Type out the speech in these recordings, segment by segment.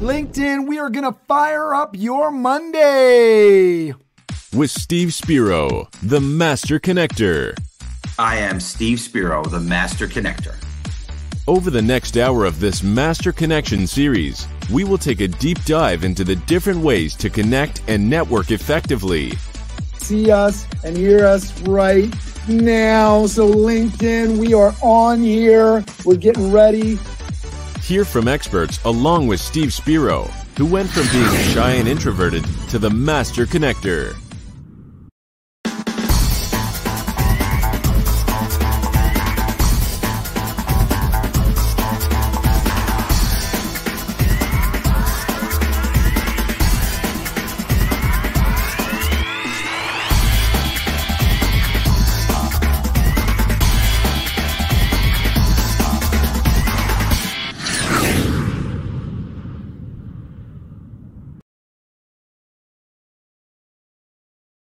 LinkedIn, we are going to fire up your Monday. With Steve Spiro, the Master Connector. I am Steve Spiro, the Master Connector. Over the next hour of this Master Connection series, we will take a deep dive into the different ways to connect and network effectively. See us and hear us right now. So, LinkedIn, we are on here. We're getting ready. Hear from experts along with Steve Spiro, who went from being shy and introverted to the Master Connector.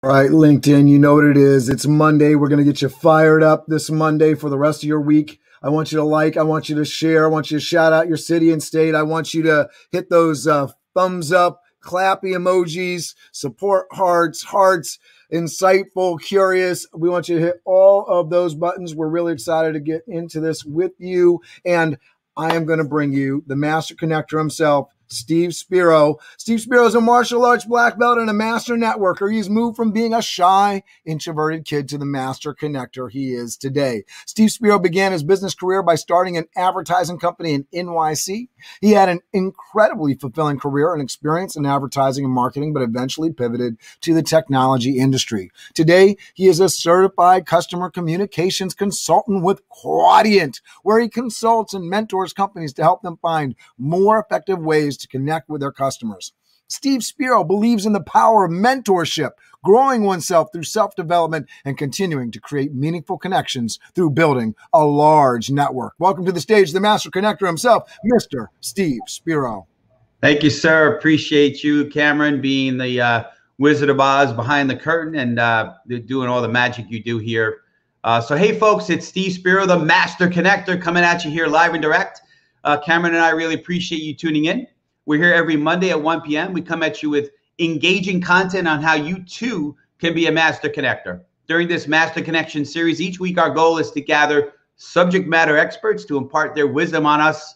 All right, LinkedIn, you know what it is. It's Monday. We're going to get you fired up this Monday for the rest of your week. I want you to like, I want you to share, I want you to shout out your city and state. I want you to hit those uh, thumbs up, clappy emojis, support hearts, hearts, insightful, curious. We want you to hit all of those buttons. We're really excited to get into this with you. And I am going to bring you the master connector himself, Steve Spiro. Steve Spiro is a martial arts black belt and a master networker. He's moved from being a shy, introverted kid to the master connector he is today. Steve Spiro began his business career by starting an advertising company in NYC. He had an incredibly fulfilling career and experience in advertising and marketing, but eventually pivoted to the technology industry. Today, he is a certified customer communications consultant with Quadient, where he consults and mentors companies to help them find more effective ways to connect with their customers. Steve Spiro believes in the power of mentorship, growing oneself through self development, and continuing to create meaningful connections through building a large network. Welcome to the stage, the master connector himself, Mr. Steve Spiro. Thank you, sir. Appreciate you, Cameron, being the uh, Wizard of Oz behind the curtain and uh, doing all the magic you do here. Uh, so, hey, folks, it's Steve Spiro, the master connector, coming at you here live and direct. Uh, Cameron and I really appreciate you tuning in. We're here every Monday at 1 p.m. We come at you with engaging content on how you too can be a master connector. During this Master Connection series, each week our goal is to gather subject matter experts to impart their wisdom on us.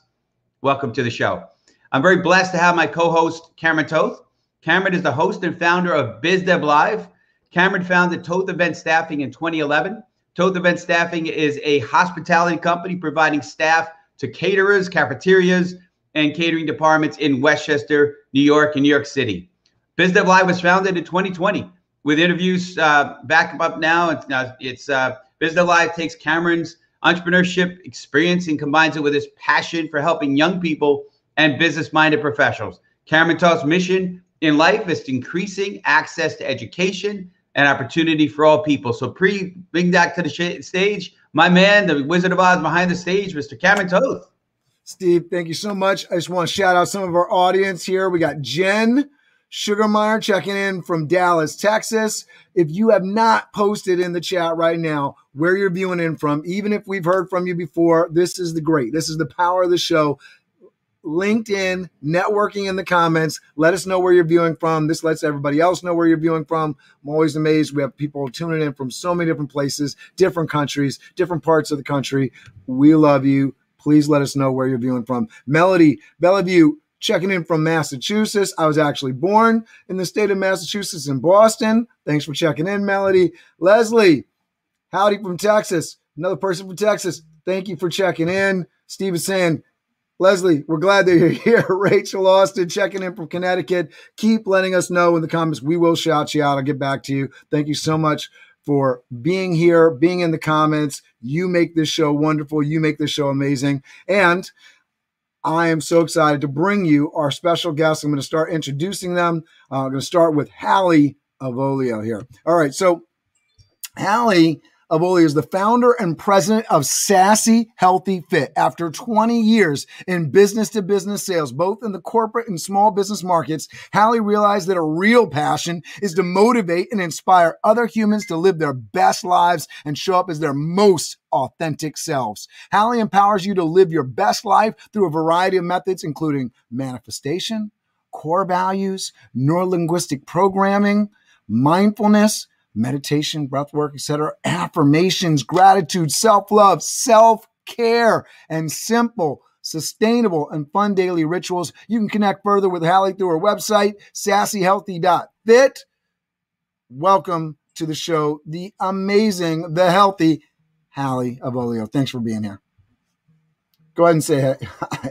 Welcome to the show. I'm very blessed to have my co host, Cameron Toth. Cameron is the host and founder of BizDev Live. Cameron founded Toth Event Staffing in 2011. Toth Event Staffing is a hospitality company providing staff to caterers, cafeterias, and catering departments in Westchester, New York, and New York City. BizDev Live was founded in 2020 with interviews uh, back up now. It's, uh, it's uh, BizDev Live takes Cameron's entrepreneurship experience and combines it with his passion for helping young people and business-minded professionals. Cameron Toth's mission in life is increasing access to education and opportunity for all people. So, pre bring that to the sh- stage, my man, the Wizard of Oz behind the stage, Mr. Cameron Toth. Steve, thank you so much. I just want to shout out some of our audience here. We got Jen Sugarmeyer checking in from Dallas, Texas. If you have not posted in the chat right now where you're viewing in from, even if we've heard from you before, this is the great. This is the power of the show. LinkedIn, networking in the comments. Let us know where you're viewing from. This lets everybody else know where you're viewing from. I'm always amazed. We have people tuning in from so many different places, different countries, different parts of the country. We love you. Please let us know where you're viewing from. Melody Bellevue checking in from Massachusetts. I was actually born in the state of Massachusetts in Boston. Thanks for checking in, Melody. Leslie, howdy from Texas. Another person from Texas. Thank you for checking in. Steve is saying, Leslie, we're glad that you're here. Rachel Austin checking in from Connecticut. Keep letting us know in the comments. We will shout you out. I'll get back to you. Thank you so much for being here, being in the comments. You make this show wonderful. You make this show amazing. And I am so excited to bring you our special guests. I'm going to start introducing them. Uh, I'm going to start with Hallie Avolio here. All right. So, Hallie Avolio is the founder and president of Sassy Healthy Fit. After 20 years in business to business sales, both in the corporate and small business markets, Hallie realized that a real passion is to motivate and inspire other humans to live their best lives and show up as their most authentic selves. Hallie empowers you to live your best life through a variety of methods, including manifestation, core values, neurolinguistic programming, mindfulness, meditation, breath work, etc., affirmations, gratitude, self-love, self-care, and simple sustainable and fun daily rituals. You can connect further with Hallie through her website, sassyhealthy.fit. Welcome to the show, the amazing, the healthy Hallie Avolio. Thanks for being here. Go ahead and say hi.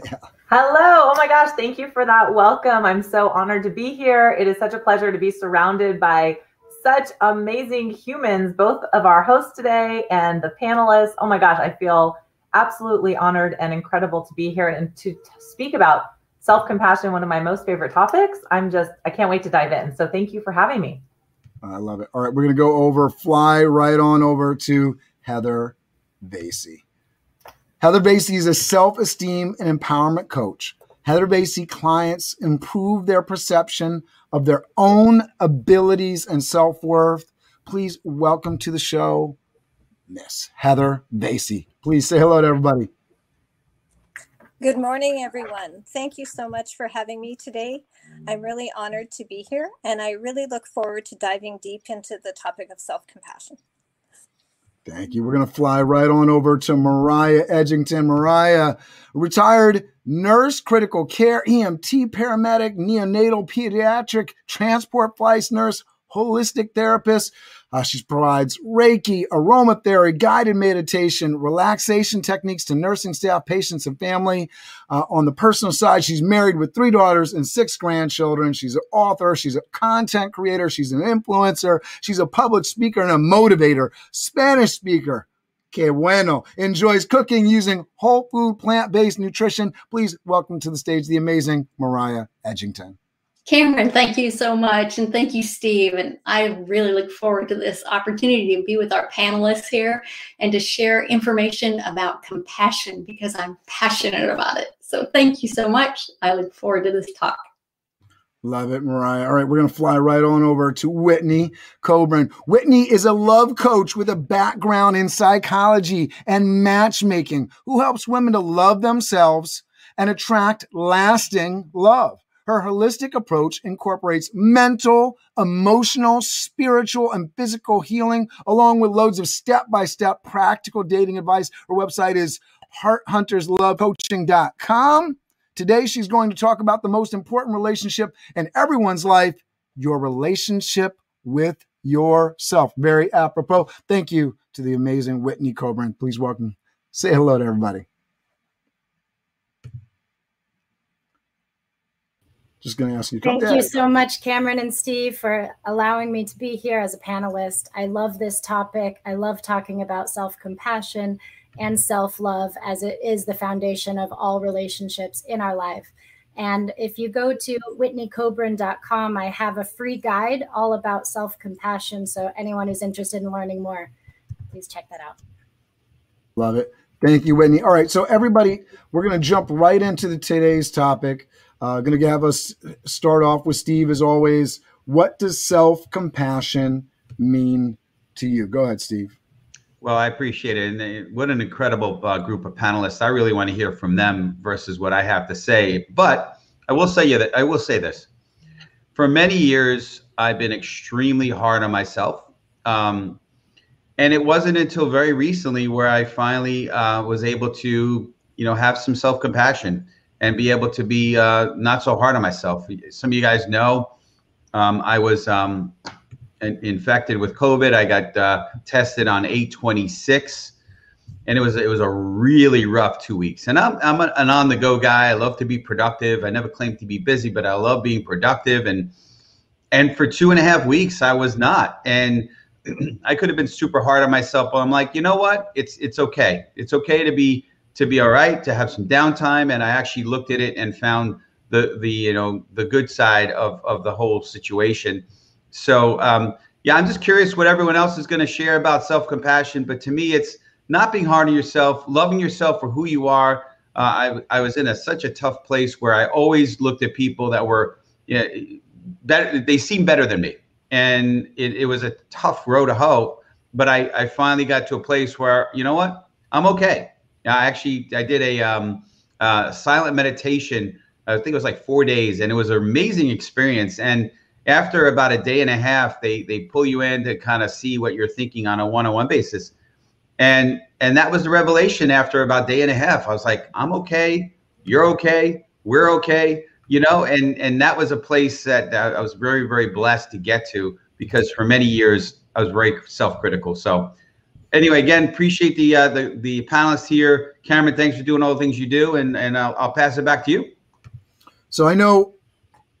Hello. Oh my gosh. Thank you for that welcome. I'm so honored to be here. It is such a pleasure to be surrounded by such amazing humans, both of our hosts today and the panelists. Oh my gosh. I feel absolutely honored and incredible to be here and to speak about self compassion, one of my most favorite topics. I'm just, I can't wait to dive in. So thank you for having me. I love it. All right. We're going to go over, fly right on over to Heather Vasey. Heather Vasey is a self esteem and empowerment coach. Heather Vasey clients improve their perception of their own abilities and self worth. Please welcome to the show, Miss Heather Vasey. Please say hello to everybody. Good morning, everyone. Thank you so much for having me today. I'm really honored to be here, and I really look forward to diving deep into the topic of self compassion. Thank you. We're going to fly right on over to Mariah Edgington. Mariah, retired nurse, critical care, EMT, paramedic, neonatal, pediatric, transport flights nurse, holistic therapist. Uh, she provides Reiki, aromatherapy, guided meditation, relaxation techniques to nursing staff, patients, and family. Uh, on the personal side, she's married with three daughters and six grandchildren. She's an author, she's a content creator, she's an influencer, she's a public speaker and a motivator, Spanish speaker. Que bueno. Enjoys cooking using whole food, plant based nutrition. Please welcome to the stage the amazing Mariah Edgington. Cameron, thank you so much. And thank you, Steve. And I really look forward to this opportunity to be with our panelists here and to share information about compassion because I'm passionate about it. So thank you so much. I look forward to this talk. Love it, Mariah. All right, we're going to fly right on over to Whitney Kobrin. Whitney is a love coach with a background in psychology and matchmaking who helps women to love themselves and attract lasting love. Her holistic approach incorporates mental, emotional, spiritual, and physical healing, along with loads of step by step practical dating advice. Her website is hearthunterslovecoaching.com. Today, she's going to talk about the most important relationship in everyone's life your relationship with yourself. Very apropos. Thank you to the amazing Whitney Kobrin. Please welcome. Say hello to everybody. Just going to ask you. To thank you so much, Cameron and Steve, for allowing me to be here as a panelist. I love this topic. I love talking about self compassion and self love as it is the foundation of all relationships in our life. And if you go to whitneycoburn.com, I have a free guide all about self compassion. So anyone who's interested in learning more, please check that out. Love it. Thank you, Whitney. All right. So, everybody, we're going to jump right into the today's topic. Uh, going to have us start off with Steve, as always. What does self compassion mean to you? Go ahead, Steve. Well, I appreciate it. And uh, what an incredible uh, group of panelists. I really want to hear from them versus what I have to say. But I will say you that I will say this. For many years, I've been extremely hard on myself. Um, and it wasn't until very recently where I finally uh, was able to, you know, have some self compassion and be able to be uh, not so hard on myself. Some of you guys know um, I was um, infected with COVID. I got uh, tested on 826 and it was it was a really rough two weeks. And I'm I'm an on the go guy. I love to be productive. I never claim to be busy, but I love being productive. And and for two and a half weeks, I was not. And I could have been super hard on myself, but I'm like, you know what? It's it's okay. It's okay to be to be all right, to have some downtime. And I actually looked at it and found the the you know the good side of of the whole situation. So um, yeah, I'm just curious what everyone else is going to share about self compassion. But to me, it's not being hard on yourself, loving yourself for who you are. Uh, I, I was in a, such a tough place where I always looked at people that were you know, better, they seemed better than me. And it, it was a tough road to hoe. But I, I finally got to a place where, you know what? I'm okay. I actually, I did a um, uh, silent meditation. I think it was like four days, and it was an amazing experience. And after about a day and a half, they they pull you in to kind of see what you're thinking on a one-on-one basis. And and that was the revelation after about day and a half. I was like, I'm okay, you're okay, we're okay, you know, and and that was a place that I was very, very blessed to get to because for many years I was very self-critical. So anyway, again, appreciate the uh, the the panelists here. Cameron, thanks for doing all the things you do, and and I'll, I'll pass it back to you. So I know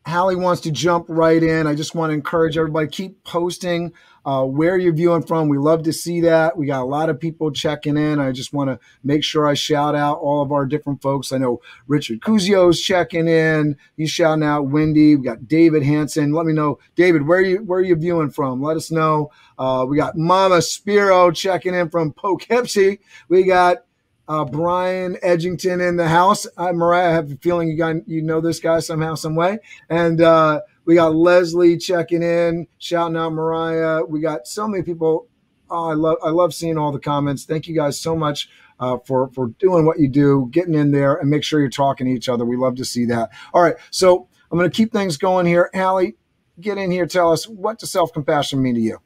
Hallie wants to jump right in. I just want to encourage everybody keep posting uh, where you're viewing from. We love to see that. We got a lot of people checking in. I just want to make sure I shout out all of our different folks. I know Richard Cuzio's checking in. He's shouting out Wendy. We got David Hanson. Let me know, David, where are you where you viewing from? Let us know. Uh, we got Mama Spiro checking in from Poughkeepsie. We got uh, Brian Edgington in the house. Uh, Mariah, I have a feeling you got you know this guy somehow, some way. And uh, we got Leslie checking in, shouting out Mariah. We got so many people. Oh, I love I love seeing all the comments. Thank you guys so much uh, for for doing what you do, getting in there, and make sure you're talking to each other. We love to see that. All right, so I'm going to keep things going here. Hallie, get in here. Tell us what does self compassion mean to you.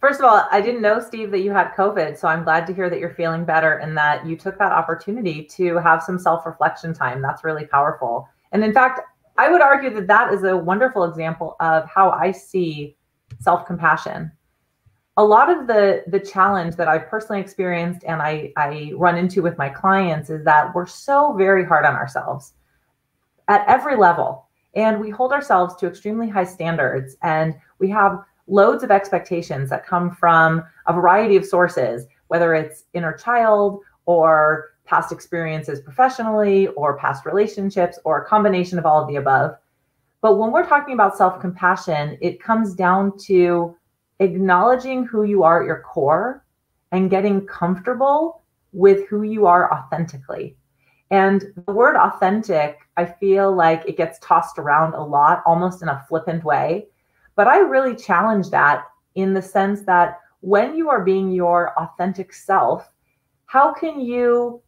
First of all, I didn't know, Steve, that you had COVID. So I'm glad to hear that you're feeling better and that you took that opportunity to have some self reflection time. That's really powerful. And in fact, I would argue that that is a wonderful example of how I see self compassion. A lot of the the challenge that I've personally experienced and I, I run into with my clients is that we're so very hard on ourselves at every level. And we hold ourselves to extremely high standards and we have loads of expectations that come from a variety of sources, whether it's inner child or past experiences professionally or past relationships or a combination of all of the above. But when we're talking about self compassion, it comes down to acknowledging who you are at your core and getting comfortable with who you are authentically. And the word authentic, I feel like it gets tossed around a lot, almost in a flippant way. But I really challenge that in the sense that when you are being your authentic self, how can you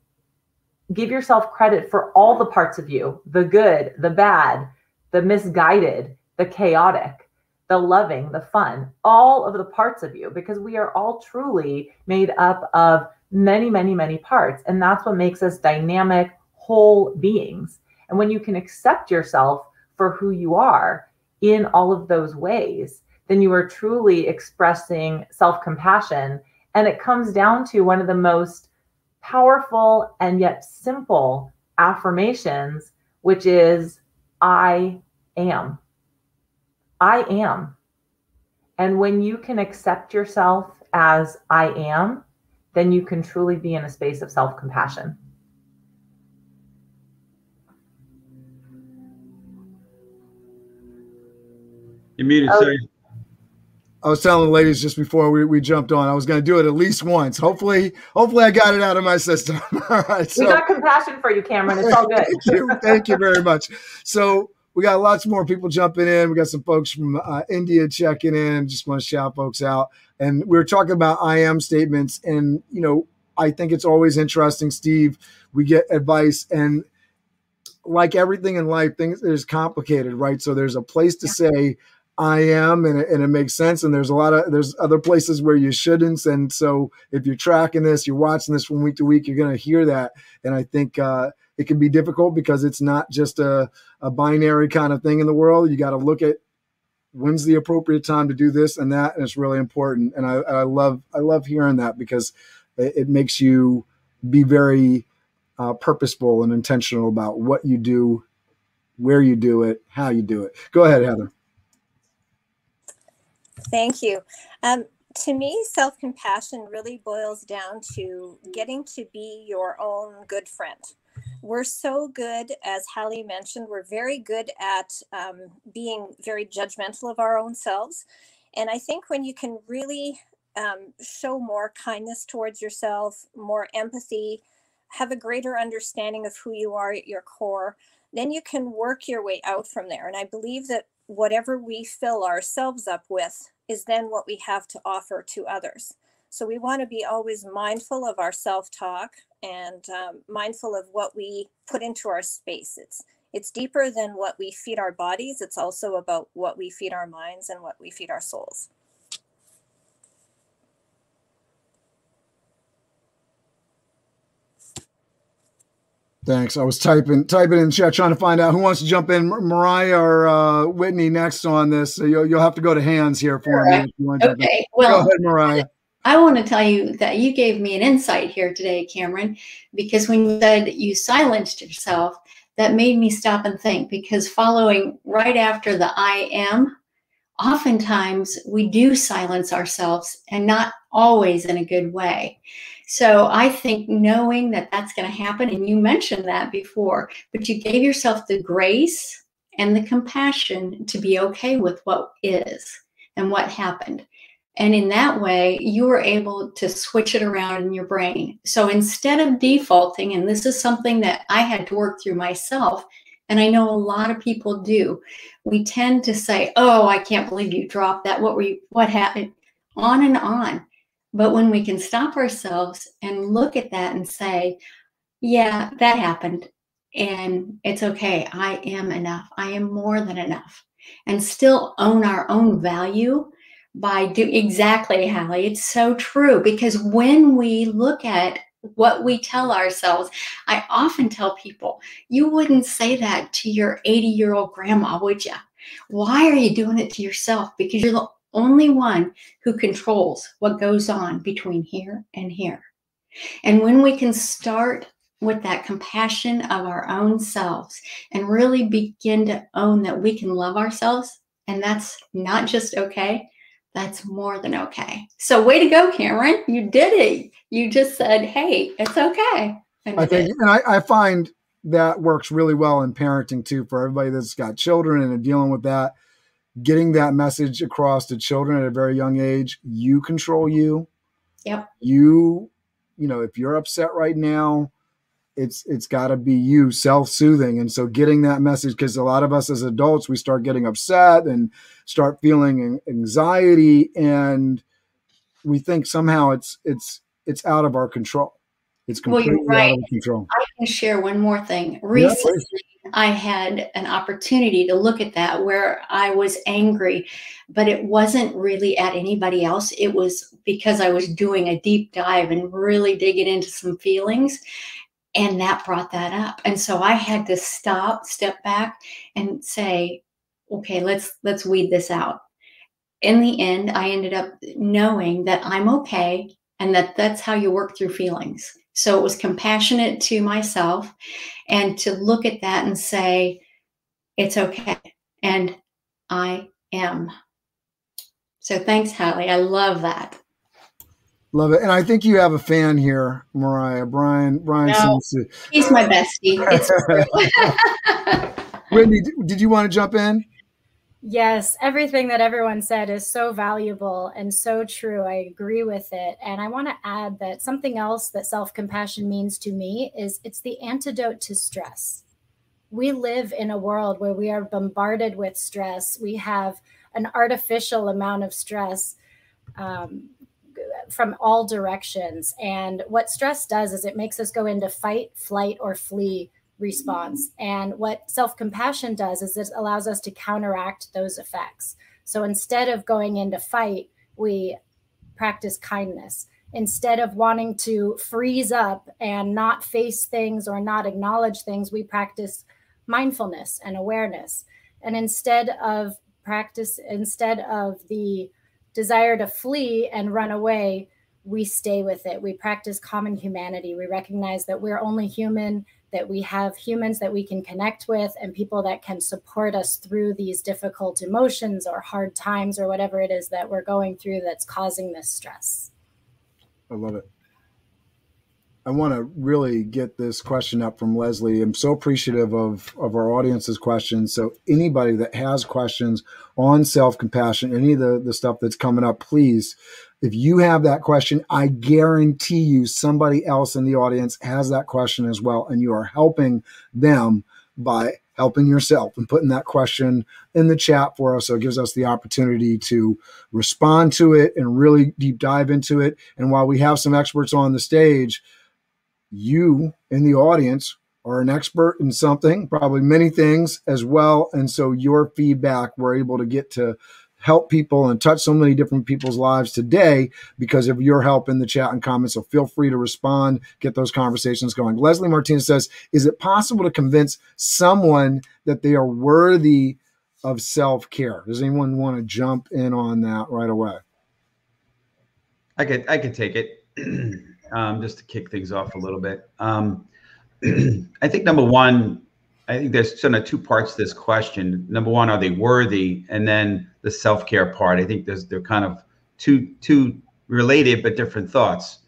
give yourself credit for all the parts of you the good, the bad, the misguided, the chaotic, the loving, the fun, all of the parts of you, because we are all truly made up of many, many, many parts. And that's what makes us dynamic, whole beings. And when you can accept yourself for who you are, in all of those ways, then you are truly expressing self compassion. And it comes down to one of the most powerful and yet simple affirmations, which is I am. I am. And when you can accept yourself as I am, then you can truly be in a space of self compassion. You're muted, oh. sir. I was telling the ladies just before we, we jumped on, I was going to do it at least once. Hopefully, hopefully I got it out of my system. all right. So, we got compassion for you, Cameron. It's all good. thank, you, thank you very much. So we got lots more people jumping in. We got some folks from uh, India checking in. Just want to shout folks out. And we were talking about I am statements. And, you know, I think it's always interesting, Steve. We get advice and like everything in life, things is complicated, right? So there's a place to say, I am, and it, and it makes sense. And there's a lot of there's other places where you shouldn't. And so if you're tracking this, you're watching this from week to week, you're going to hear that. And I think uh, it can be difficult because it's not just a, a binary kind of thing in the world. You got to look at when's the appropriate time to do this and that, and it's really important. And I, I love I love hearing that because it, it makes you be very uh, purposeful and intentional about what you do, where you do it, how you do it. Go ahead, Heather. Thank you. Um, to me, self compassion really boils down to getting to be your own good friend. We're so good, as Hallie mentioned, we're very good at um, being very judgmental of our own selves. And I think when you can really um, show more kindness towards yourself, more empathy, have a greater understanding of who you are at your core, then you can work your way out from there. And I believe that whatever we fill ourselves up with is then what we have to offer to others. So we want to be always mindful of our self-talk and um, mindful of what we put into our space. It's it's deeper than what we feed our bodies. It's also about what we feed our minds and what we feed our souls. Thanks. I was typing typing in chat trying to find out who wants to jump in, Mariah or uh, Whitney next on this. So you'll, you'll have to go to hands here for All me. right. Okay. Well, go ahead, Mariah. I want to tell you that you gave me an insight here today, Cameron, because when you said you silenced yourself, that made me stop and think. Because following right after the I am, oftentimes we do silence ourselves and not always in a good way. So I think knowing that that's going to happen, and you mentioned that before, but you gave yourself the grace and the compassion to be okay with what is and what happened. And in that way, you were able to switch it around in your brain. So instead of defaulting, and this is something that I had to work through myself, and I know a lot of people do, we tend to say, Oh, I can't believe you dropped that. What were you, what happened? On and on. But when we can stop ourselves and look at that and say, yeah, that happened. And it's okay. I am enough. I am more than enough. And still own our own value by do exactly, Hallie. It's so true because when we look at what we tell ourselves, I often tell people, you wouldn't say that to your 80 year old grandma, would you? Why are you doing it to yourself? Because you're the only one who controls what goes on between here and here. And when we can start with that compassion of our own selves and really begin to own that we can love ourselves, and that's not just okay, that's more than okay. So, way to go, Cameron. You did it. You just said, hey, it's okay. And I think, and I, I find that works really well in parenting too for everybody that's got children and are dealing with that getting that message across to children at a very young age you control you. Yep. You you know if you're upset right now it's it's got to be you self-soothing. And so getting that message because a lot of us as adults we start getting upset and start feeling anxiety and we think somehow it's it's it's out of our control it's completely well, right. out of control i can share one more thing recently I had an opportunity to look at that where I was angry, but it wasn't really at anybody else. It was because I was doing a deep dive and really digging into some feelings. And that brought that up. And so I had to stop, step back, and say, okay, let's let's weed this out. In the end, I ended up knowing that I'm okay and that that's how you work through feelings. So it was compassionate to myself and to look at that and say, it's okay. And I am. So thanks, Hallie. I love that. Love it. And I think you have a fan here, Mariah. Brian, Brian no, He's my bestie. Whitney, did you want to jump in? Yes, everything that everyone said is so valuable and so true. I agree with it. And I want to add that something else that self compassion means to me is it's the antidote to stress. We live in a world where we are bombarded with stress. We have an artificial amount of stress um, from all directions. And what stress does is it makes us go into fight, flight, or flee response. And what self compassion does is it allows us to counteract those effects. So instead of going into fight, we practice kindness. Instead of wanting to freeze up and not face things or not acknowledge things, we practice mindfulness and awareness. And instead of practice, instead of the desire to flee and run away, we stay with it. We practice common humanity. We recognize that we're only human that we have humans that we can connect with and people that can support us through these difficult emotions or hard times or whatever it is that we're going through that's causing this stress. I love it. I want to really get this question up from Leslie. I'm so appreciative of, of our audience's questions. So anybody that has questions on self-compassion, any of the, the stuff that's coming up, please, if you have that question, I guarantee you somebody else in the audience has that question as well. And you are helping them by helping yourself and putting that question in the chat for us. So it gives us the opportunity to respond to it and really deep dive into it. And while we have some experts on the stage, you in the audience are an expert in something, probably many things as well. And so your feedback, we're able to get to help people and touch so many different people's lives today because of your help in the chat and comments. So feel free to respond, get those conversations going. Leslie Martinez says, Is it possible to convince someone that they are worthy of self care? Does anyone want to jump in on that right away? I could I could take it. um, just to kick things off a little bit. Um, I think number one, I think there's sort of two parts to this question. Number one, are they worthy? And then the self care part. I think there's they're kind of two two related but different thoughts.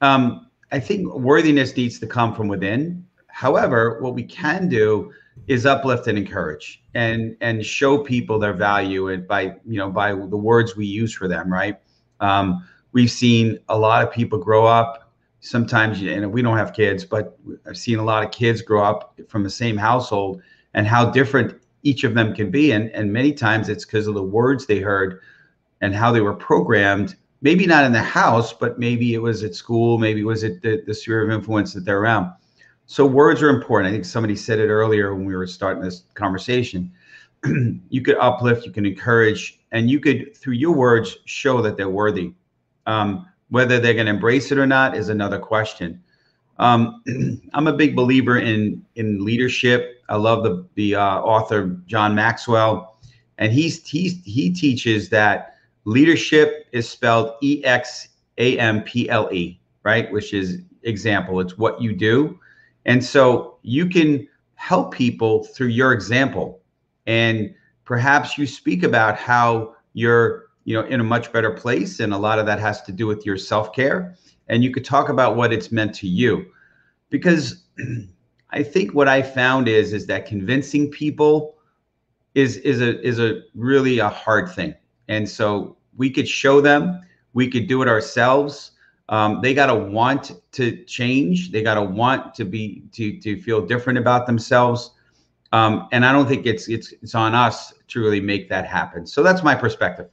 Um, I think worthiness needs to come from within. However, what we can do is uplift and encourage and and show people their value and by you know by the words we use for them, right? Um, we've seen a lot of people grow up sometimes and we don't have kids but i've seen a lot of kids grow up from the same household and how different each of them can be. And, and many times it's because of the words they heard and how they were programmed maybe not in the house but maybe it was at school maybe it was at the, the sphere of influence that they're around. So words are important. I think somebody said it earlier when we were starting this conversation. You could uplift you can encourage and you could through your words show that they're worthy. Um, whether they're going to embrace it or not is another question. Um, I'm a big believer in in leadership. I love the the uh, author John Maxwell, and he's he's he teaches that leadership is spelled E X A M P L E, right? Which is example. It's what you do, and so you can help people through your example, and perhaps you speak about how you're you know in a much better place and a lot of that has to do with your self-care. And you could talk about what it's meant to you. Because i think what i found is is that convincing people is is a is a really a hard thing. And so we could show them we could do it ourselves. Um, they got to want to change. They got to want to be to to feel different about themselves. Um, and i don't think it's it's it's on us to really make that happen. So that's my perspective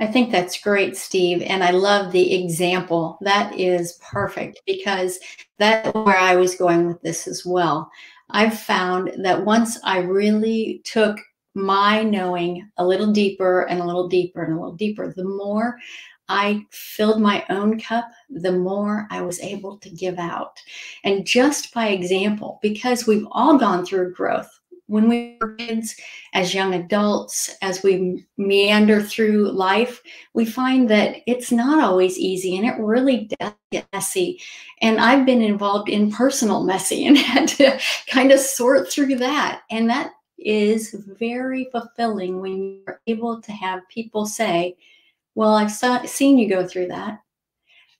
I think that's great, Steve. And I love the example. That is perfect because that's where I was going with this as well. I've found that once I really took my knowing a little deeper and a little deeper and a little deeper, the more I filled my own cup, the more I was able to give out. And just by example, because we've all gone through growth, when we were kids, as young adults, as we meander through life, we find that it's not always easy and it really does get messy. And I've been involved in personal messy and had to kind of sort through that. And that is very fulfilling when you're able to have people say, Well, I've saw, seen you go through that.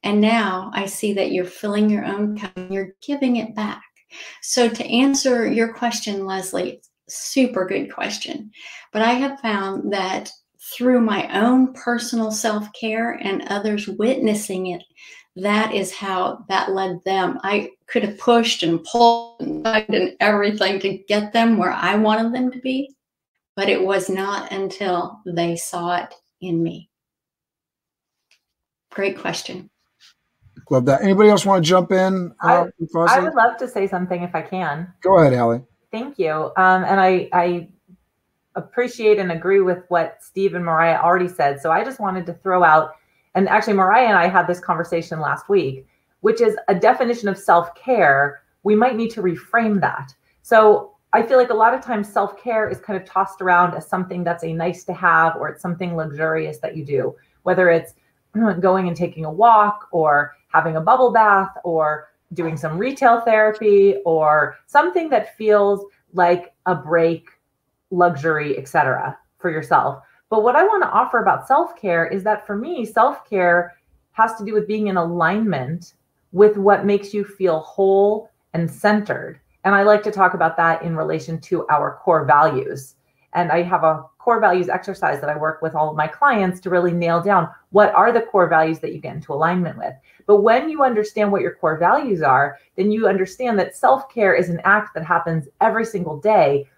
And now I see that you're filling your own cup and you're giving it back. So, to answer your question, Leslie, super good question. But I have found that through my own personal self care and others witnessing it, that is how that led them. I could have pushed and pulled and and everything to get them where I wanted them to be, but it was not until they saw it in me. Great question. Love that. Anybody else want to jump in? Uh, I, I, would love to say something if I can. Go ahead, Hallie. Thank you. Um, and I, I appreciate and agree with what Steve and Mariah already said. So I just wanted to throw out, and actually, Mariah and I had this conversation last week, which is a definition of self care. We might need to reframe that. So I feel like a lot of times self care is kind of tossed around as something that's a nice to have or it's something luxurious that you do, whether it's going and taking a walk or having a bubble bath or doing some retail therapy or something that feels like a break, luxury, etc. for yourself. But what I want to offer about self-care is that for me, self-care has to do with being in alignment with what makes you feel whole and centered. And I like to talk about that in relation to our core values. And I have a core values exercise that I work with all of my clients to really nail down what are the core values that you get into alignment with. But when you understand what your core values are, then you understand that self care is an act that happens every single day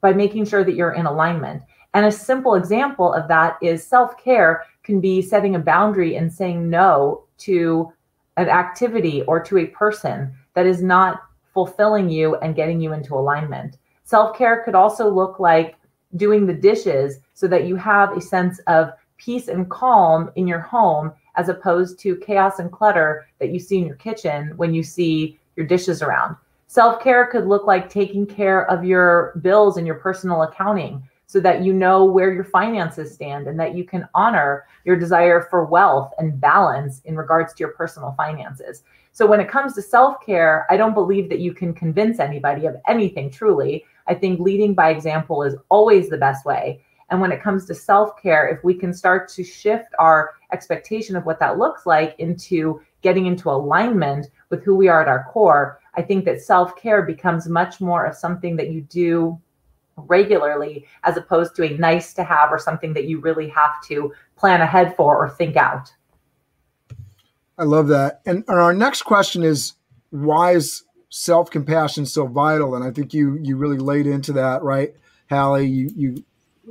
by making sure that you're in alignment. And a simple example of that is self care can be setting a boundary and saying no to an activity or to a person that is not fulfilling you and getting you into alignment. Self care could also look like doing the dishes so that you have a sense of peace and calm in your home as opposed to chaos and clutter that you see in your kitchen when you see your dishes around. Self care could look like taking care of your bills and your personal accounting so that you know where your finances stand and that you can honor your desire for wealth and balance in regards to your personal finances. So when it comes to self-care, I don't believe that you can convince anybody of anything truly. I think leading by example is always the best way. And when it comes to self-care, if we can start to shift our expectation of what that looks like into getting into alignment with who we are at our core, I think that self-care becomes much more of something that you do regularly as opposed to a nice to have or something that you really have to plan ahead for or think out. I love that. And, and our next question is why is self compassion so vital? And I think you you really laid into that, right, Hallie? You you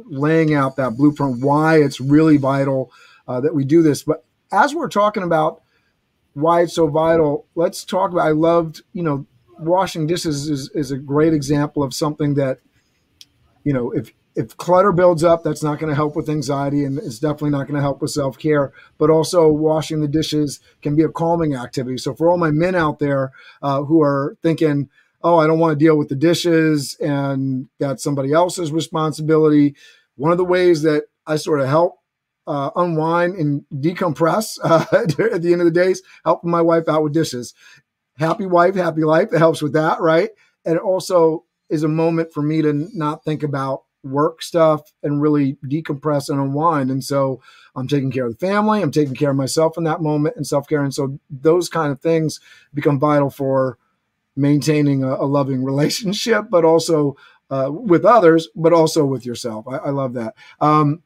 laying out that blueprint why it's really vital uh, that we do this. But as we're talking about why it's so vital, let's talk about. I loved, you know, washing dishes is, is a great example of something that, you know, if if clutter builds up, that's not going to help with anxiety and it's definitely not going to help with self care. But also, washing the dishes can be a calming activity. So, for all my men out there uh, who are thinking, oh, I don't want to deal with the dishes and that's somebody else's responsibility, one of the ways that I sort of help uh, unwind and decompress uh, at the end of the day is helping my wife out with dishes. Happy wife, happy life. It helps with that, right? And it also is a moment for me to not think about work stuff and really decompress and unwind. And so I'm taking care of the family, I'm taking care of myself in that moment and self care. And so those kind of things become vital for maintaining a, a loving relationship, but also uh, with others, but also with yourself. I, I love that. Um,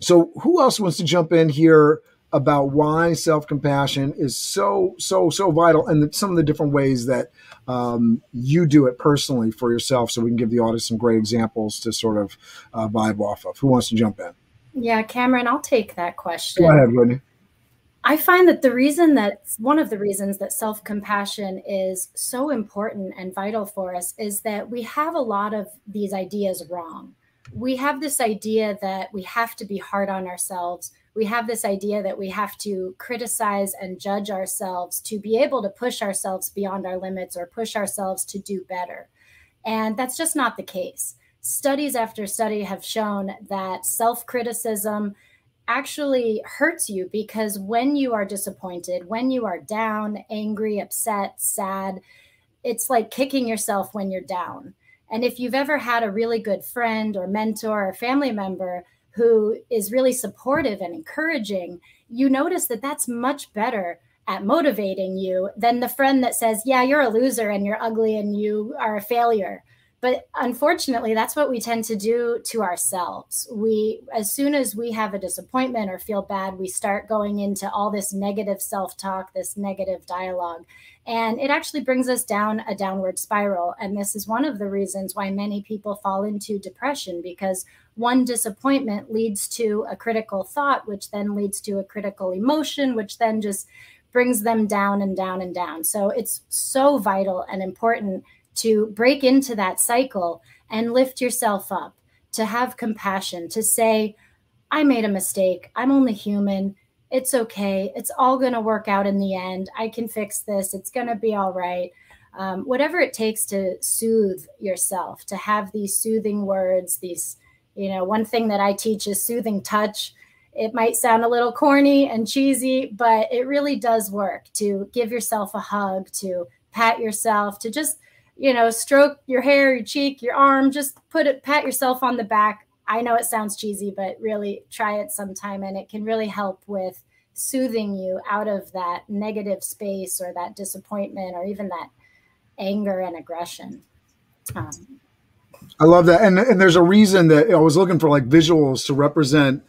so who else wants to jump in here? about why self compassion is so so so vital and some of the different ways that um, you do it personally for yourself, so we can give the audience some great examples to sort of uh, vibe off of. Who wants to jump in? Yeah, Cameron, I'll take that question. Go ahead, Whitney. I find that the reason that one of the reasons that self compassion is so important and vital for us is that we have a lot of these ideas wrong. We have this idea that we have to be hard on ourselves we have this idea that we have to criticize and judge ourselves to be able to push ourselves beyond our limits or push ourselves to do better. And that's just not the case. Studies after study have shown that self criticism actually hurts you because when you are disappointed, when you are down, angry, upset, sad, it's like kicking yourself when you're down. And if you've ever had a really good friend or mentor or family member who is really supportive and encouraging, you notice that that's much better at motivating you than the friend that says, Yeah, you're a loser and you're ugly and you are a failure. But unfortunately, that's what we tend to do to ourselves. We, as soon as we have a disappointment or feel bad, we start going into all this negative self talk, this negative dialogue. And it actually brings us down a downward spiral. And this is one of the reasons why many people fall into depression because one disappointment leads to a critical thought, which then leads to a critical emotion, which then just brings them down and down and down. So it's so vital and important to break into that cycle and lift yourself up, to have compassion, to say, I made a mistake. I'm only human. It's okay. It's all going to work out in the end. I can fix this. It's going to be all right. Um, whatever it takes to soothe yourself, to have these soothing words, these you know, one thing that I teach is soothing touch. It might sound a little corny and cheesy, but it really does work to give yourself a hug, to pat yourself, to just, you know, stroke your hair, your cheek, your arm, just put it, pat yourself on the back. I know it sounds cheesy, but really try it sometime and it can really help with soothing you out of that negative space or that disappointment or even that anger and aggression. Um, I love that, and and there's a reason that I was looking for like visuals to represent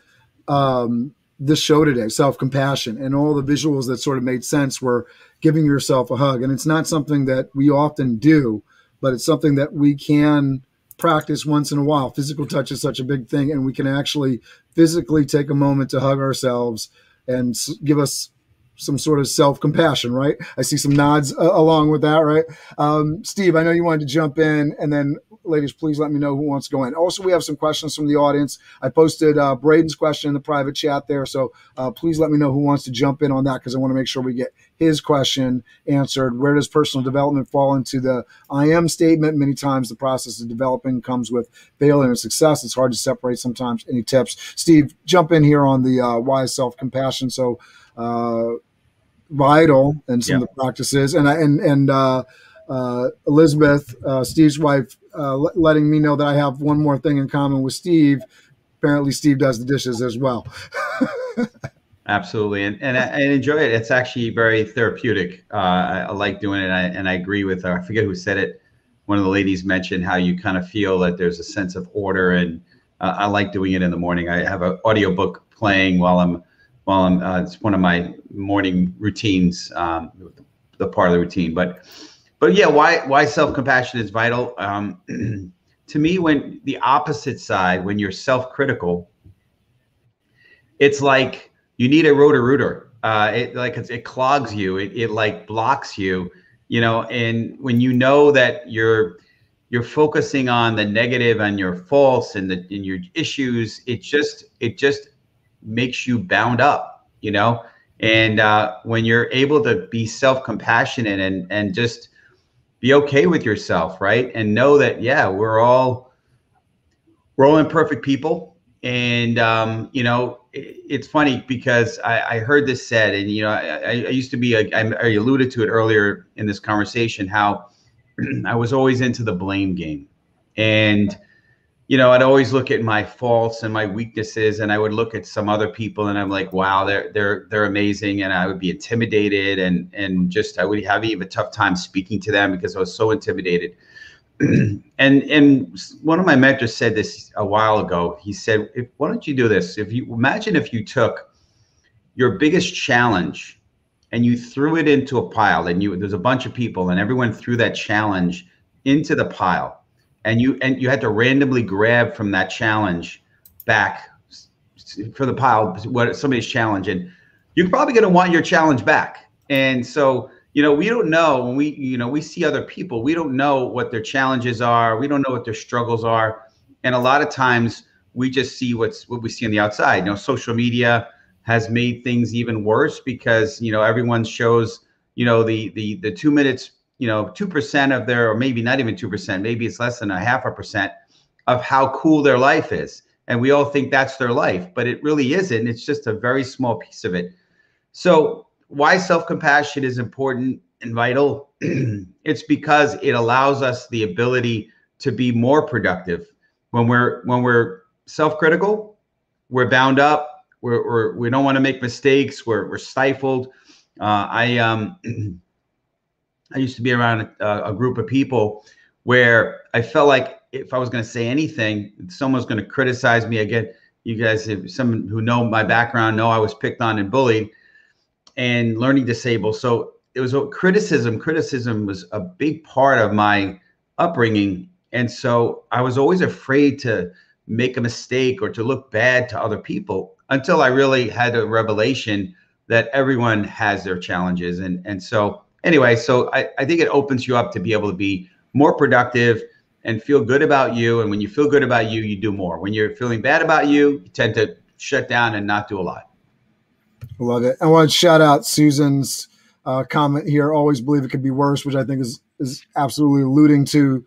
um, this show today, self compassion, and all the visuals that sort of made sense were giving yourself a hug, and it's not something that we often do, but it's something that we can practice once in a while. Physical touch is such a big thing, and we can actually physically take a moment to hug ourselves and give us some sort of self compassion, right? I see some nods uh, along with that, right? Um, Steve, I know you wanted to jump in, and then ladies, please let me know who wants to go in. Also, we have some questions from the audience. I posted uh, Braden's question in the private chat there, so uh, please let me know who wants to jump in on that because I want to make sure we get his question answered. Where does personal development fall into the I am statement? Many times the process of developing comes with failure and success. It's hard to separate sometimes. Any tips? Steve, jump in here on the uh, why self compassion. So, uh, vital and some yeah. of the practices and I, and and uh, uh, Elizabeth, uh, Steve's wife, uh, letting me know that I have one more thing in common with Steve. Apparently, Steve does the dishes as well. Absolutely, and and I, enjoy it. It's actually very therapeutic. Uh, I, I, like doing it, and I, and I agree with. I forget who said it. One of the ladies mentioned how you kind of feel that there's a sense of order, and uh, I like doing it in the morning. I have an audiobook playing while I'm while I'm. Uh, it's one of my morning routines, um, the part of the routine, but but yeah, why why self compassion is vital. Um, to me, when the opposite side, when you're self critical, it's like you need a Roto-Rooter. Uh, it like it clogs you. It, it like blocks you. You know, and when you know that you're you're focusing on the negative and your faults and the and your issues, it just it just makes you bound up. You know, and uh, when you're able to be self compassionate and and just be okay with yourself, right? And know that yeah, we're all we're all imperfect people, and um, you know it, it's funny because I, I, heard this said, and you know I, I used to be a, I alluded to it earlier in this conversation how I was always into the blame game, and you know, I'd always look at my faults and my weaknesses, and I would look at some other people, and I'm like, wow, they're they're they're amazing, and I would be intimidated, and and just I would have even a tough time speaking to them because I was so intimidated. And and one of my mentors said this a while ago. He said, "Why don't you do this? If you imagine if you took your biggest challenge and you threw it into a pile, and you there's a bunch of people, and everyone threw that challenge into the pile." and you and you had to randomly grab from that challenge back for the pile what somebody's challenge and you're probably going to want your challenge back and so you know we don't know when we you know we see other people we don't know what their challenges are we don't know what their struggles are and a lot of times we just see what's what we see on the outside you know social media has made things even worse because you know everyone shows you know the the the two minutes you know, 2% of their, or maybe not even 2%, maybe it's less than a half a percent of how cool their life is. And we all think that's their life, but it really isn't. It's just a very small piece of it. So, why self compassion is important and vital? it's because it allows us the ability to be more productive. When we're when we're self critical, we're bound up. We're, we're we don't want to make mistakes. We're we're stifled. Uh, I um I used to be around a, a group of people where I felt like if I was going to say anything, someone's going to criticize me again. You guys, if some who know my background know I was picked on and bullied and learning disabled. So it was a criticism. Criticism was a big part of my upbringing. And so I was always afraid to make a mistake or to look bad to other people until I really had a revelation that everyone has their challenges. And, and so anyway, so I, I think it opens you up to be able to be more productive and feel good about you. And when you feel good about you, you do more. When you're feeling bad about you, you tend to shut down and not do a lot. Love it. I want to shout out Susan's uh, comment here. Always believe it could be worse, which I think is is absolutely alluding to,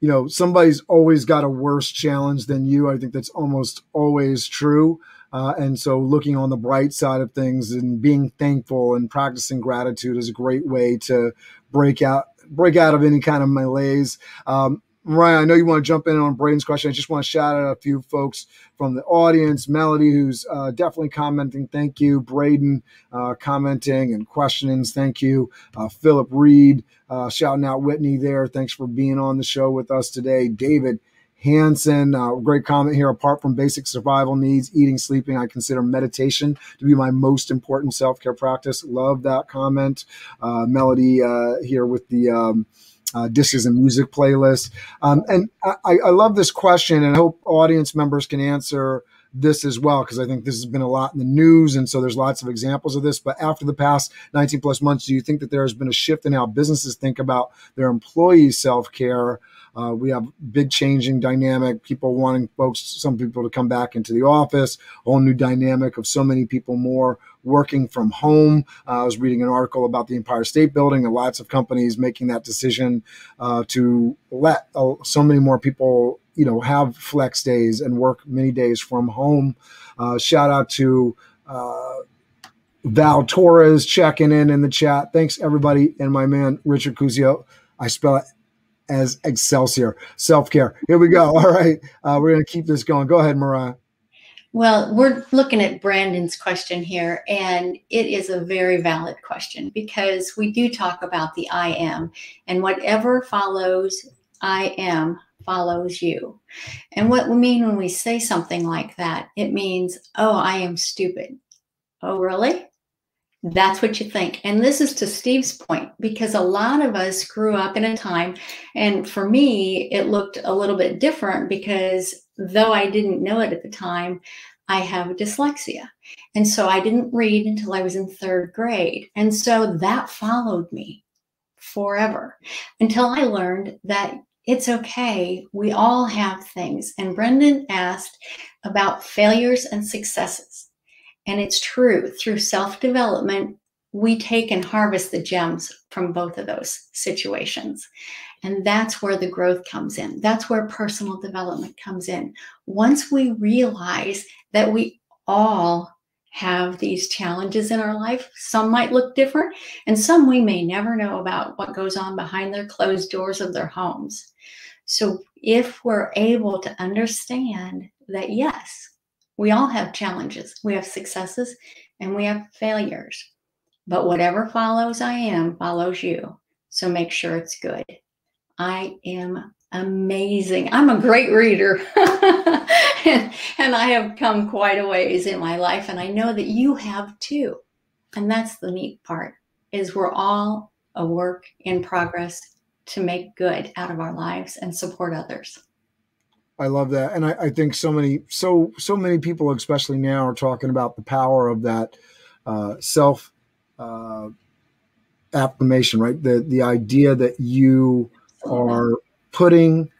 you know, somebody's always got a worse challenge than you. I think that's almost always true. Uh, and so looking on the bright side of things and being thankful and practicing gratitude is a great way to break out break out of any kind of malaise. Um, Mariah, I know you want to jump in on Braden's question. I just want to shout out a few folks from the audience. Melody, who's uh, definitely commenting, thank you. Braden, uh, commenting and questionings, thank you. Uh, Philip Reed, uh, shouting out Whitney there. Thanks for being on the show with us today. David Hanson, uh, great comment here. Apart from basic survival needs, eating, sleeping, I consider meditation to be my most important self care practice. Love that comment. Uh, Melody here with the. Um, uh, dishes and music playlist. Um, and I, I, love this question, and I hope audience members can answer this as well because I think this has been a lot in the news, and so there's lots of examples of this. But after the past 19 plus months, do you think that there has been a shift in how businesses think about their employees' self care? Uh, we have big changing dynamic, people wanting folks, some people to come back into the office, whole new dynamic of so many people more working from home. Uh, I was reading an article about the Empire State Building and lots of companies making that decision uh, to let uh, so many more people, you know, have flex days and work many days from home. Uh, shout out to uh, Val Torres checking in in the chat. Thanks everybody, and my man Richard Cusio. I spell it as Excelsior. Self care. Here we go. All right. Uh, we're to keep this going. Go ahead, Mariah. Well, we're looking at Brandon's question here, and it is a very valid question because we do talk about the I am, and whatever follows I am follows you. And what we mean when we say something like that, it means, oh, I am stupid. Oh, really? That's what you think. And this is to Steve's point, because a lot of us grew up in a time, and for me, it looked a little bit different because though I didn't know it at the time, I have dyslexia. And so I didn't read until I was in third grade. And so that followed me forever until I learned that it's okay. We all have things. And Brendan asked about failures and successes. And it's true, through self development, we take and harvest the gems from both of those situations. And that's where the growth comes in. That's where personal development comes in. Once we realize that we all have these challenges in our life, some might look different, and some we may never know about what goes on behind their closed doors of their homes. So if we're able to understand that, yes, we all have challenges. We have successes and we have failures. But whatever follows I am follows you. So make sure it's good. I am amazing. I'm a great reader. and, and I have come quite a ways in my life. And I know that you have too. And that's the neat part is we're all a work in progress to make good out of our lives and support others. I love that, and I, I, think so many, so so many people, especially now, are talking about the power of that uh, self uh, affirmation, right? The the idea that you are putting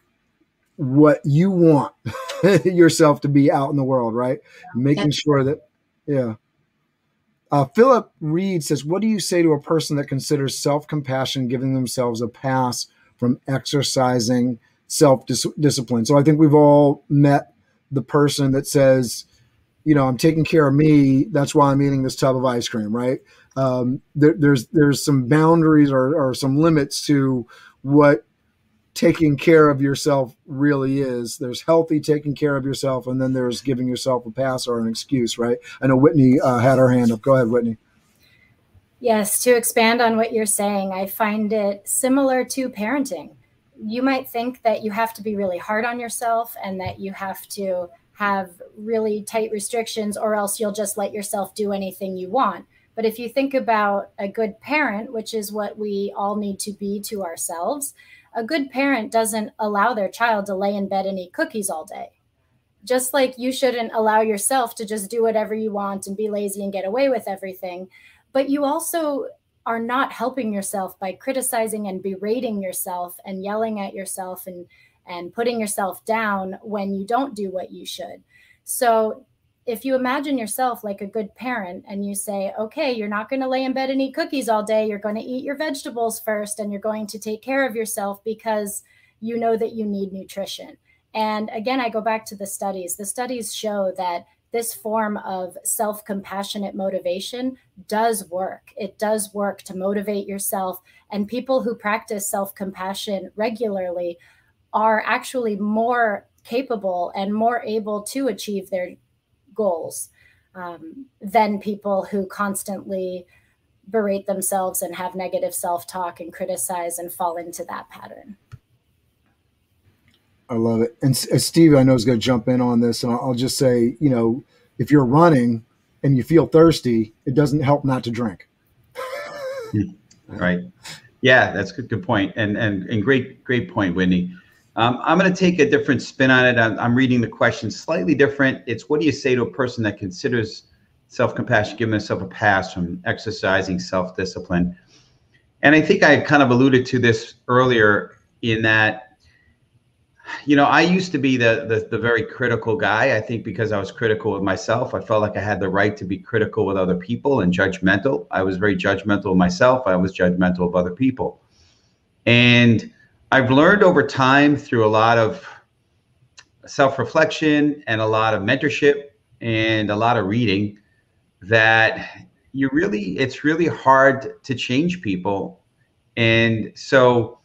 what you want yourself to be out in the world, right? Making sure that, yeah. Uh, Philip Reed says, "What do you say to a person that considers self compassion giving themselves a pass from exercising?" self discipline. So I think we've all met the person that says, you know, I'm taking care of me. That's why I'm eating this tub of ice cream, right? Um, there, there's there's some boundaries or, or some limits to what taking care of yourself really is. There's healthy taking care of yourself, and then there's giving yourself a pass or an excuse, right? I know Whitney uh, had her hand up. Go ahead, Whitney. Yes, to expand on what you're saying, I find it similar to parenting you might think that you have to be really hard on yourself and that you have to have really tight restrictions or else you'll just let yourself do anything you want. But if you think about a good parent, which is what we all need to be to ourselves, a good parent doesn't allow their child to lay in bed and eat cookies all day. Just like you shouldn't allow yourself to just do whatever you want and be lazy and get away with everything. But you also are not helping yourself by criticizing and berating yourself and yelling at yourself and and putting yourself down when you don't do what you should. So if you imagine yourself like a good parent and you say, okay, you're not going to lay in bed and eat cookies all day, you're going to eat your vegetables first and you're going to take care of yourself because you know that you need nutrition. And again, I go back to the studies. The studies show that this form of self compassionate motivation does work. It does work to motivate yourself. And people who practice self compassion regularly are actually more capable and more able to achieve their goals um, than people who constantly berate themselves and have negative self talk and criticize and fall into that pattern. I love it. And uh, Steve, I know is going to jump in on this, and I'll just say, you know, if you're running and you feel thirsty, it doesn't help not to drink. right. Yeah, that's a good, good point. And, and, and great, great point, Whitney. Um, I'm going to take a different spin on it. I'm, I'm, reading the question slightly different. It's what do you say to a person that considers self compassion, giving themselves a pass from exercising self discipline? And I think I kind of alluded to this earlier in that you know, I used to be the, the, the very critical guy. I think because I was critical with myself, I felt like I had the right to be critical with other people and judgmental. I was very judgmental of myself. I was judgmental of other people, and I've learned over time through a lot of self reflection and a lot of mentorship and a lot of reading that you really it's really hard to change people and so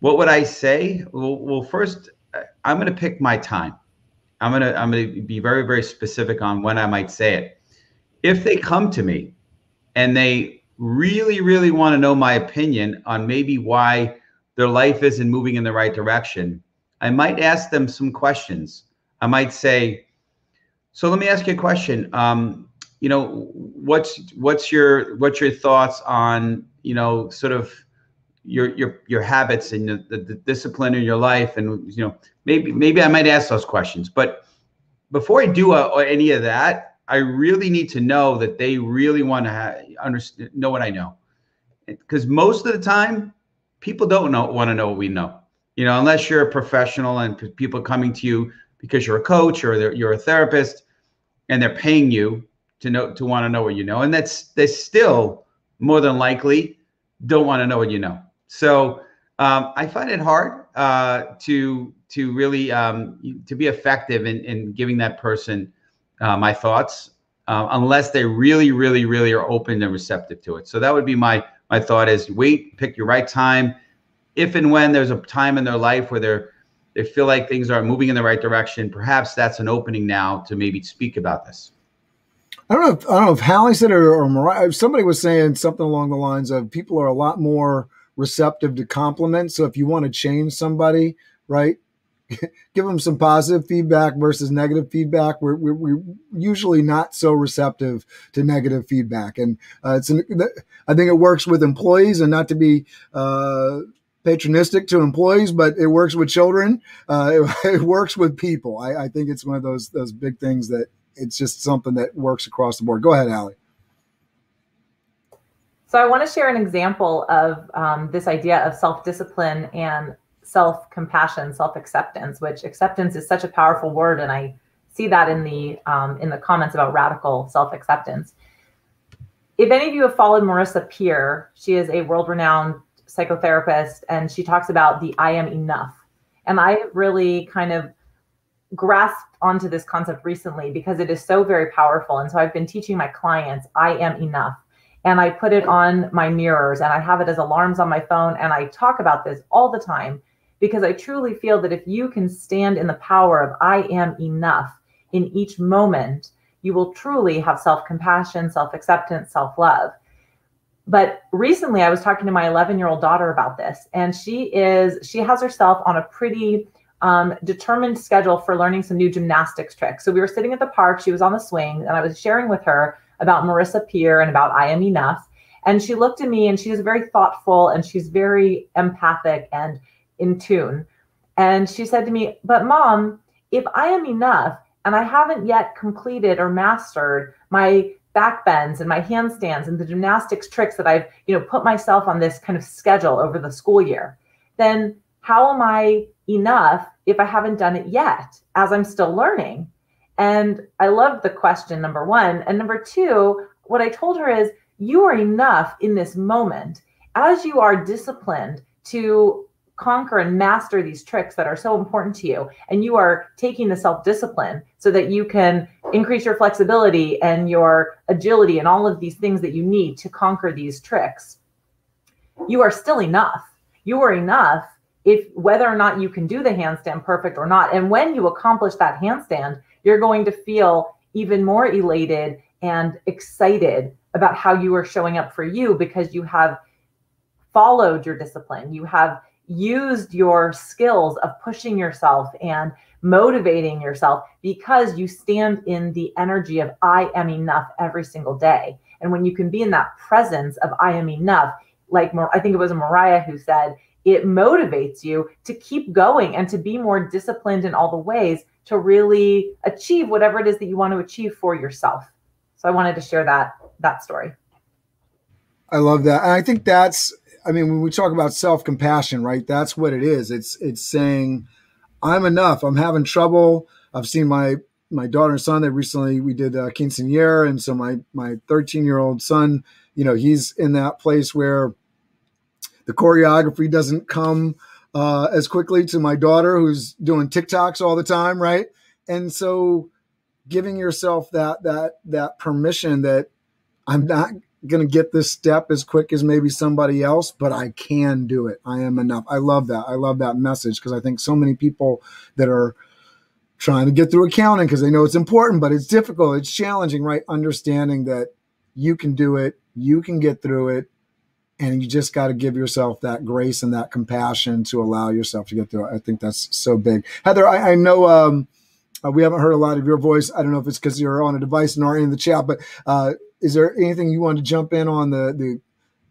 what would i say well, well first I'm going to pick my time. I'm going to I'm going to be very very specific on when I might say it. If they come to me and they really really want to know my opinion on maybe why their life isn't moving in the right direction, I might ask them some questions. I might say, "So let me ask you a question. Um, you know, what's what's your what's your thoughts on you know sort of your your your habits and the, the, discipline in your life and you know maybe maybe i might ask those questions but before i do a, any of that i really need to know that they really want to have, understand know what i know because most of the time people don't know want to know what we know you know unless you're a professional and people coming to you because you're a coach or you're a therapist and they're paying you to know to want to know what you know and that's they still more than likely don't want to know what you know so um, I find it hard uh, to to really um, to be effective in, in giving that person uh, my thoughts uh, unless they really, really, really are open and receptive to it. So that would be my my thought: is wait, pick your right time. If and when there's a time in their life where they're they feel like things are moving in the right direction, perhaps that's an opening now to maybe speak about this. I don't know. If, I don't know if Hallie said it or, or. Somebody was saying something along the lines of people are a lot more receptive to compliments. So if you want to change somebody, right, give them some positive feedback versus negative feedback. We're, we're, we're usually not so receptive to negative feedback. And uh, it's an, I think it works with employees and not to be uh, patronistic to employees, but it works with children. Uh, it, it, works with people. I, I think it's one of those, those big things that it's just something that works across the board. Go ahead, Hallie. So I want to share an example of um, this idea of self-discipline and self-compassion, self-acceptance, which acceptance is such a powerful word, and I see that in the um, in the comments about radical self-acceptance. If any of you have followed Marissa Peer, she is a world-renowned psychotherapist, and she talks about the "I am enough," and I really kind of grasped onto this concept recently because it is so very powerful. And so I've been teaching my clients, "I am enough." and I put it on my mirrors and I have it as alarms on my phone. And I talk about this all the time because I truly feel that if you can stand in the power of I am enough in each moment, you will truly have self compassion, self acceptance, self love. But recently I was talking to my 11 year old daughter about this, and she is, she has herself on a pretty um, determined schedule for learning some new gymnastics tricks. So we were sitting at the park, she was on the swing, and I was sharing with her about Marissa Peer and about I Am Enough. And she looked at me and she was very thoughtful and she's very empathic and in tune. And she said to me, But mom, if I am enough and I haven't yet completed or mastered my back bends and my handstands and the gymnastics tricks that I've, you know, put myself on this kind of schedule over the school year, then how am I enough if I haven't done it yet as I'm still learning? And I loved the question, number one. And number two, what I told her is, you are enough in this moment as you are disciplined to conquer and master these tricks that are so important to you. And you are taking the self discipline so that you can increase your flexibility and your agility and all of these things that you need to conquer these tricks. You are still enough. You are enough if whether or not you can do the handstand perfect or not. And when you accomplish that handstand, you're going to feel even more elated and excited about how you are showing up for you because you have followed your discipline. You have used your skills of pushing yourself and motivating yourself because you stand in the energy of I am enough every single day. And when you can be in that presence of I am enough, like I think it was Mariah who said, it motivates you to keep going and to be more disciplined in all the ways to really achieve whatever it is that you want to achieve for yourself. So I wanted to share that that story. I love that. And I think that's I mean when we talk about self-compassion, right? That's what it is. It's it's saying I'm enough. I'm having trouble. I've seen my my daughter and son. They recently we did a quinceanera, and so my my 13 year old son, you know, he's in that place where the choreography doesn't come uh, as quickly to my daughter, who's doing TikToks all the time, right? And so, giving yourself that that that permission that I'm not going to get this step as quick as maybe somebody else, but I can do it. I am enough. I love that. I love that message because I think so many people that are trying to get through accounting because they know it's important, but it's difficult, it's challenging, right? Understanding that you can do it, you can get through it, and you just got to give yourself that grace and that compassion to allow yourself to get through it. I think that's so big. Heather, I, I know um, uh, we haven't heard a lot of your voice. I don't know if it's because you're on a device and aren't in the chat, but uh, is there anything you want to jump in on the the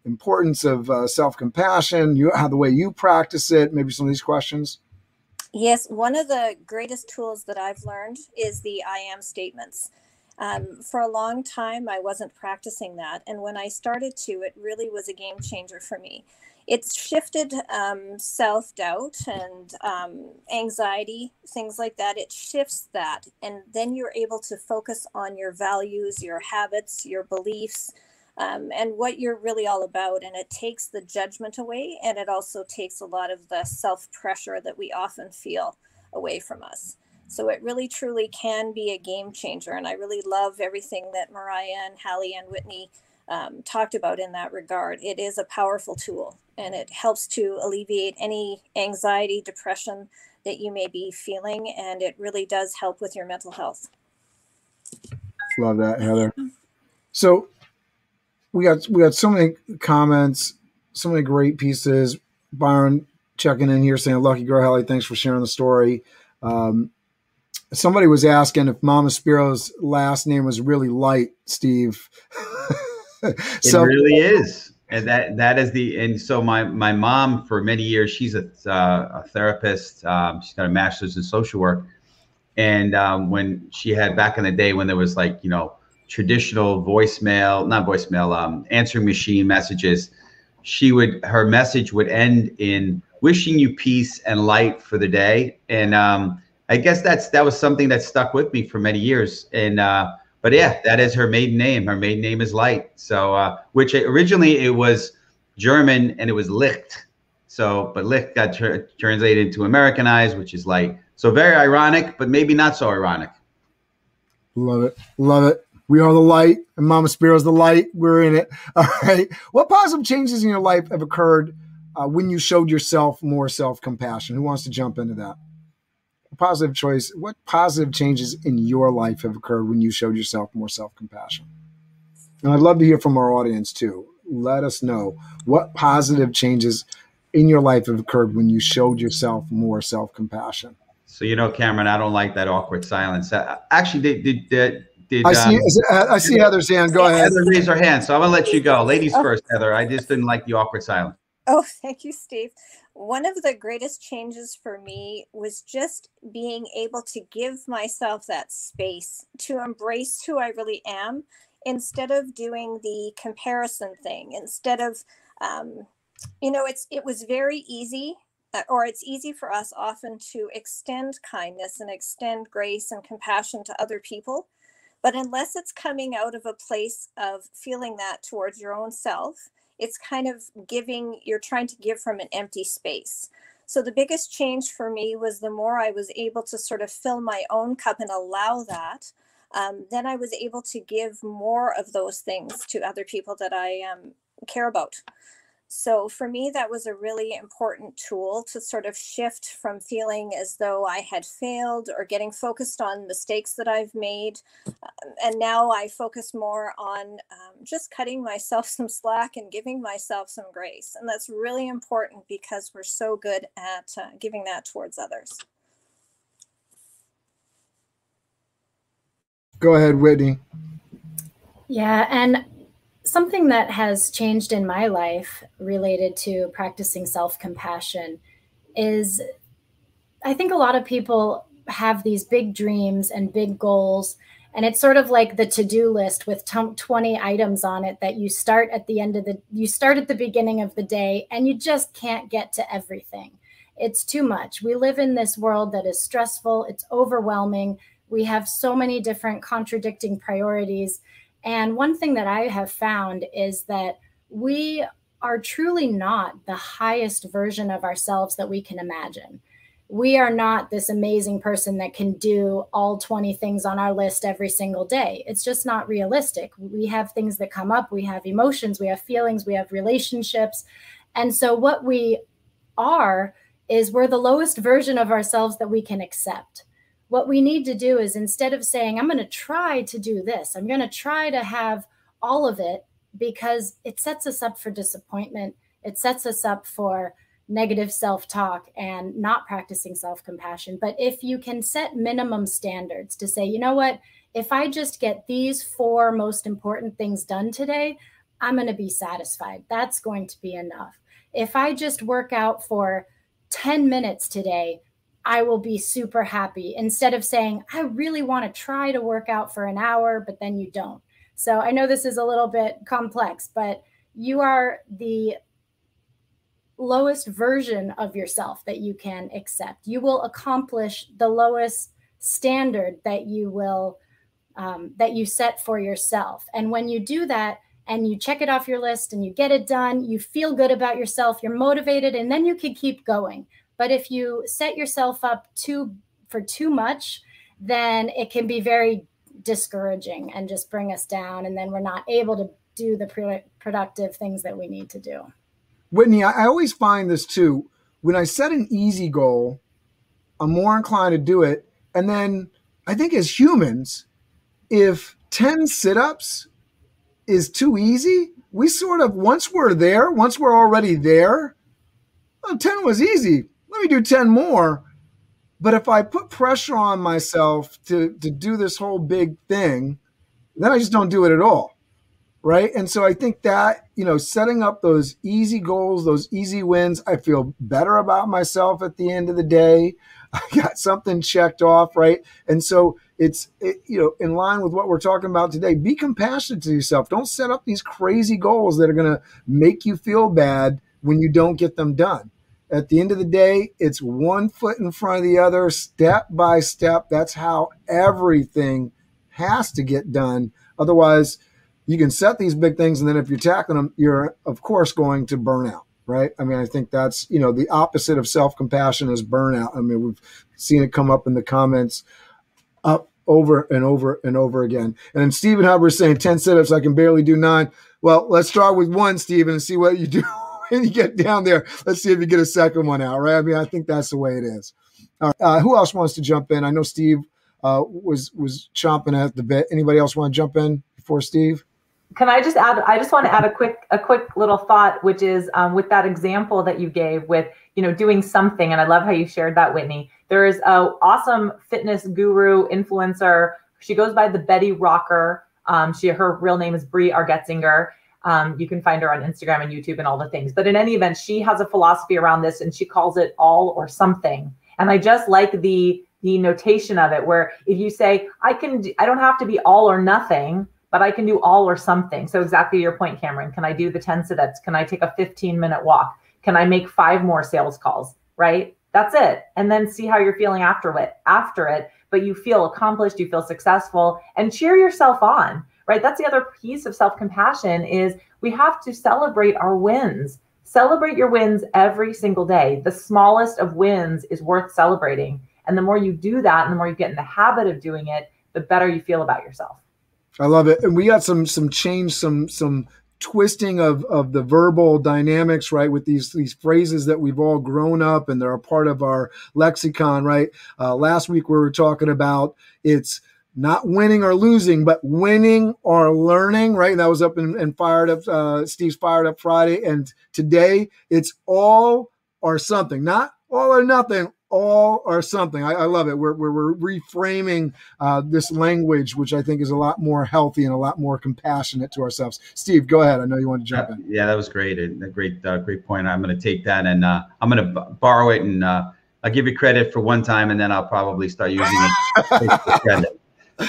importance of uh, self compassion? You how the way you practice it? Maybe some of these questions. Yes, one of the greatest tools that I've learned is the I am statements. Um, for a long time, I wasn't practicing that. And when I started to, it really was a game changer for me. It's shifted um, self doubt and um, anxiety, things like that. It shifts that. And then you're able to focus on your values, your habits, your beliefs, um, and what you're really all about. And it takes the judgment away, and it also takes a lot of the self pressure that we often feel away from us. So it really truly can be a game changer. And I really love everything that Mariah and Hallie and Whitney um, talked about in that regard. It is a powerful tool and it helps to alleviate any anxiety, depression that you may be feeling. And it really does help with your mental health. Love that, Heather. So we got we got so many comments, so many great pieces. Byron checking in here saying, "Lucky girl, Hallie, thanks for sharing the story." Um, somebody was asking if Mama Spiro's last name was really light, Steve. so, it really is, and that that is the and so my my mom for many years she's a, uh, a therapist. Um, she's got a master's in social work, and um, when she had back in the day when there was like you know traditional voicemail, not voicemail, um, answering machine messages, she would her message would end in wishing you peace and light for the day. And um, I guess that's that was something that stuck with me for many years. And uh, but yeah, that is her maiden name. Her maiden name is Light. So uh, which originally it was German and it was Licht. So but Licht got tra- translated into Americanized, which is light. So very ironic, but maybe not so ironic. Love it. Love it. We are the light, and Mama Spiro's the light. We're in it. All right. What positive changes in your life have occurred uh, when you showed yourself more self compassion? Who wants to jump into that? A positive choice. What positive changes in your life have occurred when you showed yourself more self compassion? And I'd love to hear from our audience too. Let us know what positive changes in your life have occurred when you showed yourself more self compassion. So you know, Cameron, I don't like that awkward silence. Uh, actually, did, did, did did, I see. Um, I see Heather's hand. Go ahead. Heather raised her hand, so I'm gonna let you go. Ladies oh. first, Heather. I just didn't like the awkward silence. Oh, thank you, Steve. One of the greatest changes for me was just being able to give myself that space to embrace who I really am instead of doing the comparison thing. Instead of, um, you know, it's it was very easy uh, or it's easy for us often to extend kindness and extend grace and compassion to other people but unless it's coming out of a place of feeling that towards your own self, it's kind of giving, you're trying to give from an empty space. So the biggest change for me was the more I was able to sort of fill my own cup and allow that, um, then I was able to give more of those things to other people that I um, care about. So for me, that was a really important tool to sort of shift from feeling as though I had failed or getting focused on mistakes that I've made. Um, and now I focus more on um, just cutting myself some slack and giving myself some grace. And that's really important because we're so good at uh, giving that towards others. Go ahead, Whitney. Yeah, and something that has changed in my life related to practicing self compassion is I think a lot of people have these big dreams and big goals. And it's sort of like the to do list with 20 items on it that you start at the end of the, you start at the beginning of the day and you just can't get to everything. It's too much. We live in this world that is stressful, it's overwhelming. We have so many different contradicting priorities and one thing that I have found is that we are truly not the highest version of ourselves that we can imagine. We are not this amazing person that can do all 20 things on our list every single day. It's just not realistic. We have things that come up, we have emotions, we have feelings, we have relationships. And so, what we are is we're the lowest version of ourselves that we can accept what we need to do is instead of saying, I'm going to try to do this, I'm going to try to have all of it because it sets us up for disappointment. It sets us up for negative self talk and not practicing self compassion. But if you can set minimum standards to say, you know what, if I just get these four most important things done today, I'm going to be satisfied. That's going to be enough. If I just work out for 10 minutes today, I will be super happy instead of saying, I really want to try to work out for an hour, but then you don't. So I know this is a little bit complex, but you are the lowest version of yourself that you can accept. You will accomplish the lowest standard that you will um, that you set for yourself. And when you do that and you check it off your list and you get it done, you feel good about yourself, you're motivated, and then you can keep going. But if you set yourself up too for too much, then it can be very discouraging and just bring us down. And then we're not able to do the pre- productive things that we need to do. Whitney, I, always find this too. When I set an easy goal, I'm more inclined to do it. And then I think as humans, if 10 sit ups is too easy, we sort of, once we're there, once we're already there, well, 10 was easy let me do 10 more. But if I put pressure on myself to, to do this whole big thing, then I just don't do it at all. Right. And so I think that, you know, setting up those easy goals, those easy wins, I feel better about myself at the end of the day. I got something checked off. Right. And so it's, it, you know, in line with what we're talking about today. Be compassionate to yourself. Don't set up these crazy goals that are going to make you feel bad when you don't get them done at the end of the day, it's one foot in front of the other, step by step. That's how everything has to get done. Otherwise, you can set these big things, and then if you're tackling them, you're of course going to burn out, right? I mean, I think that's you know the opposite of self compassion is burnout. I mean, we've seen it come up in the comments up over and over and over again. And then Stephen Hubbard saying 10 sit ups, I can barely do nine. Well, let's start with one, Stephen, and see what you do when you get down there, let's see if you get a second one out, right? I mean, I think that's the way it is. All right, uh, who else wants to jump in? I know Steve uh, was was chomping at the bit. Anybody else want to jump in before Steve? Can I just add? I just want to add a quick a quick little thought, which is um, with that example that you gave with you know doing something, and I love how you shared that, Whitney. There is a awesome fitness guru influencer. She goes by the Betty Rocker. Um, she her real name is Bree Argetsinger, um, you can find her on Instagram and YouTube and all the things. But in any event, she has a philosophy around this and she calls it all or something. And I just like the the notation of it where if you say I can do, I don't have to be all or nothing, but I can do all or something. So exactly your point, Cameron. Can I do the 10 sit-ups? Can I take a 15 minute walk? Can I make five more sales calls? Right? That's it. And then see how you're feeling after it after it. But you feel accomplished, you feel successful, and cheer yourself on right? That's the other piece of self compassion is we have to celebrate our wins. Celebrate your wins every single day. The smallest of wins is worth celebrating. And the more you do that and the more you get in the habit of doing it, the better you feel about yourself. I love it. And we got some some change, some some twisting of of the verbal dynamics right with these these phrases that we've all grown up and they're a part of our lexicon right uh, last week we were talking about it's not winning or losing but winning or learning right that was up and, fired up uh, steve's fired up friday and today it's all or something not all or nothing all or something. I, I love it. We're, we're, we're reframing uh, this language, which I think is a lot more healthy and a lot more compassionate to ourselves. Steve, go ahead. I know you want to jump in. Yeah, that was great. A great, uh, great point. I'm going to take that and uh, I'm going to borrow it and uh, I'll give you credit for one time and then I'll probably start using it.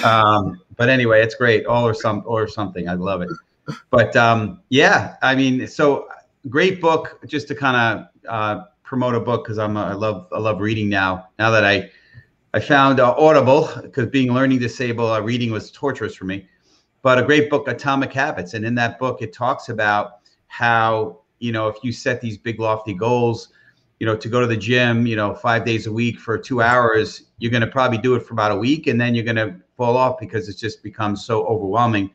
um, but anyway, it's great. All or some or something. I love it. But um, yeah, I mean, so great book. Just to kind of uh, promote a book because I'm a, I love I love reading now. Now that I I found uh, Audible because being learning disabled, uh, reading was torturous for me. But a great book, Atomic Habits, and in that book it talks about how you know if you set these big lofty goals, you know to go to the gym, you know five days a week for two hours, you're going to probably do it for about a week, and then you're going to fall off because it just becomes so overwhelming.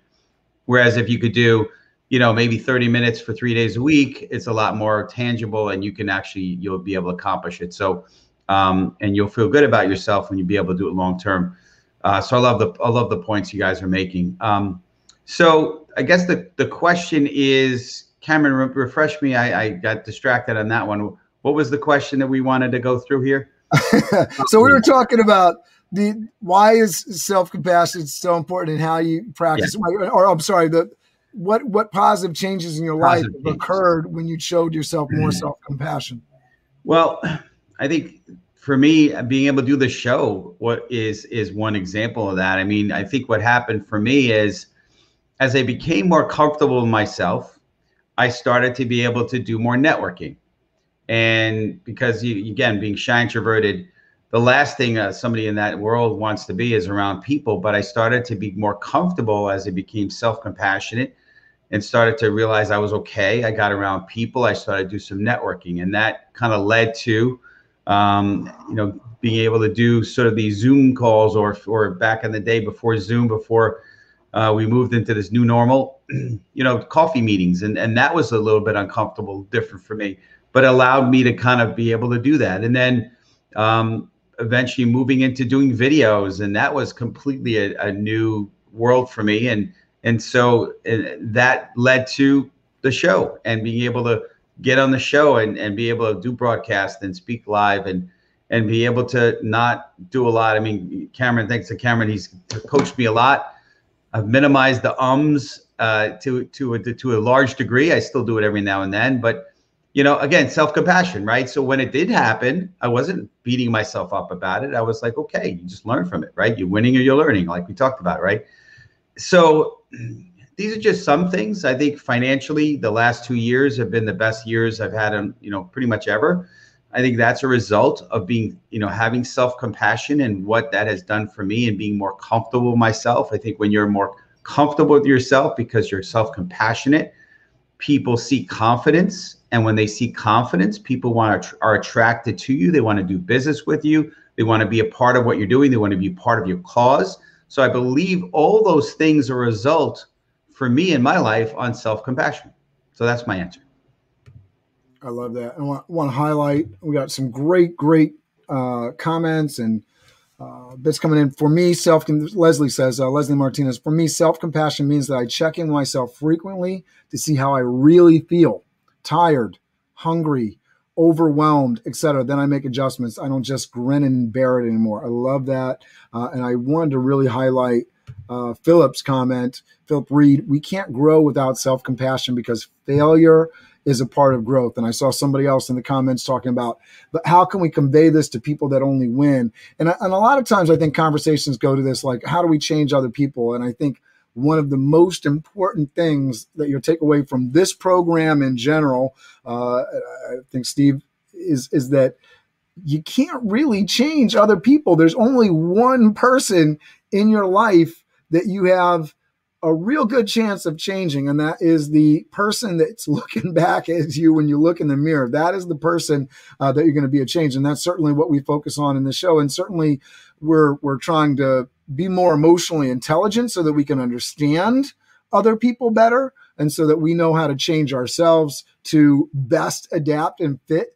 Whereas if you could do you know maybe 30 minutes for three days a week it's a lot more tangible and you can actually you'll be able to accomplish it. So um, and you'll feel good about yourself when you be able to do it long term. Uh, so i love the i love the points you guys are making. Um, so i guess the the question is cameron re- refresh me. I, I got distracted on that one. What was the question that we wanted to go through here? So we were talking about the why is self-compassion so important and how you practice yeah. or i'm sorry the what what positive changes in your positive life occurred when you showed yourself more mm-hmm. self compassion? Well, I think for me, being able to do the show, what is is one example of that. I mean, I think what happened for me is as I became more comfortable with myself, I started to be able to do more networking. And because you, again, being shy introverted, the last thing uh, somebody in that world wants to be is around people. But I started to be more comfortable as I became self compassionate and started to realize I was okay. I got around people. I started to do some networking, and that kind of led to, um, you know, being able to do sort of these Zoom calls, or or back in the day before Zoom, before uh, we moved into this new normal, you know, coffee meetings, and and that was a little bit uncomfortable, different for me, but allowed me to kind of be able to do that, and then. Um, eventually moving into doing videos and that was completely a, a new world for me and and so uh, that led to the show and being able to get on the show and, and be able to do broadcast and speak live and and be able to not do a lot. I mean, Cameron, thanks to Cameron, he's coached me a lot. I've minimized the ums uh, to to a, to a large degree. I still do it every now and then, but you know, again, self compassion, right? So when it did happen, I wasn't beating myself up about it. I was like, okay, you just learn from it, right? You're winning or you're learning, like we talked about, right? So these are just some things. I think financially, the last two years have been the best years I've had in you know pretty much ever. I think that's a result of being you know having self compassion and what that has done for me and being more comfortable myself. I think when you're more comfortable with yourself because you're self compassionate, people see confidence, and when they see confidence, people want to are attracted to you. They want to do business with you. They want to be a part of what you're doing. They want to be part of your cause. So I believe all those things are a result for me in my life on self compassion. So that's my answer. I love that. I want, want to highlight we got some great, great uh, comments and uh, bits coming in. For me, self Leslie says, uh, Leslie Martinez, for me, self compassion means that I check in with myself frequently to see how I really feel tired, hungry, overwhelmed, etc. Then I make adjustments. I don't just grin and bear it anymore. I love that. Uh, and I wanted to really highlight uh, Philip's comment, Philip Reed, we can't grow without self compassion because failure is a part of growth. And I saw somebody else in the comments talking about, but how can we convey this to people that only win? And, and a lot of times I think conversations go to this like, how do we change other people? And I think one of the most important things that you'll take away from this program in general, uh, I think Steve is is that you can't really change other people. There's only one person in your life that you have a real good chance of changing, and that is the person that's looking back at you when you look in the mirror. That is the person uh, that you're going to be a change, and that's certainly what we focus on in the show. And certainly, we're we're trying to be more emotionally intelligent so that we can understand other people better. and so that we know how to change ourselves to best adapt and fit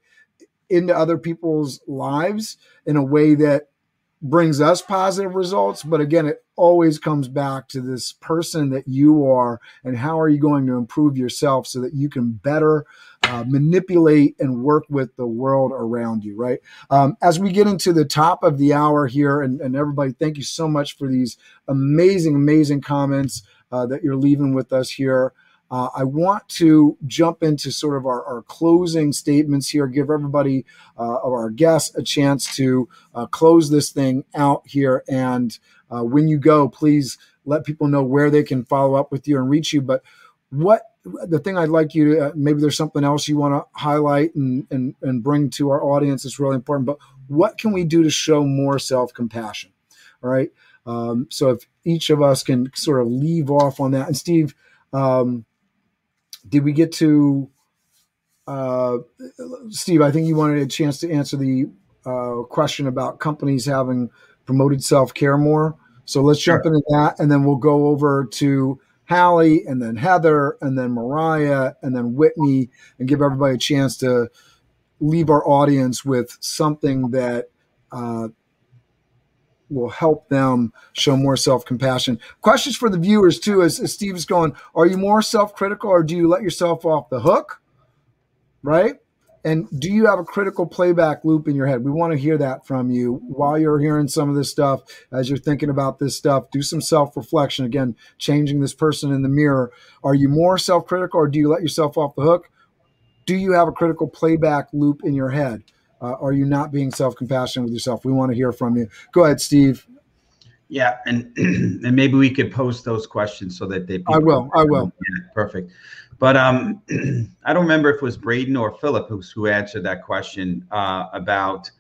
into other people's lives in a way that brings us positive results. But again, it always comes back to this person that you are and how are you going to improve yourself so that you can better uh, manipulate and work with the world around you, right? Um, as we get into the top of the hour here, and, and everybody, thank you so much for these amazing, amazing comments uh, that you're leaving with us here. Uh, I want to jump into sort of our, our closing statements here, give everybody uh, of our guests a chance to uh, close this thing out here. And uh, when you go, please let people know where they can follow up with you and reach you. But what the thing I'd like you to uh, maybe there's something else you want to highlight and, and, and bring to our audience that's really important. But what can we do to show more self compassion? All right. Um, so if each of us can sort of leave off on that, and Steve, um, did we get to uh, Steve? I think you wanted a chance to answer the uh, question about companies having promoted self care more. So let's sure. jump into that, and then we'll go over to Hallie, and then Heather, and then Mariah, and then Whitney, and give everybody a chance to leave our audience with something that uh, will help them show more self-compassion. Questions for the viewers too, as, as Steve is going, are you more self-critical or do you let yourself off the hook? Right? And do you have a critical playback loop in your head? We want to hear that from you while you're hearing some of this stuff, as you're thinking about this stuff. Do some self reflection. Again, changing this person in the mirror. Are you more self critical or do you let yourself off the hook? Do you have a critical playback loop in your head? Uh, are you not being self compassionate with yourself? We want to hear from you. Go ahead, Steve. Yeah, and and maybe we could post those questions so that they. I will. I will. Yeah, perfect. But um, I don't remember if it was Braden or Philip who who answered that question uh, about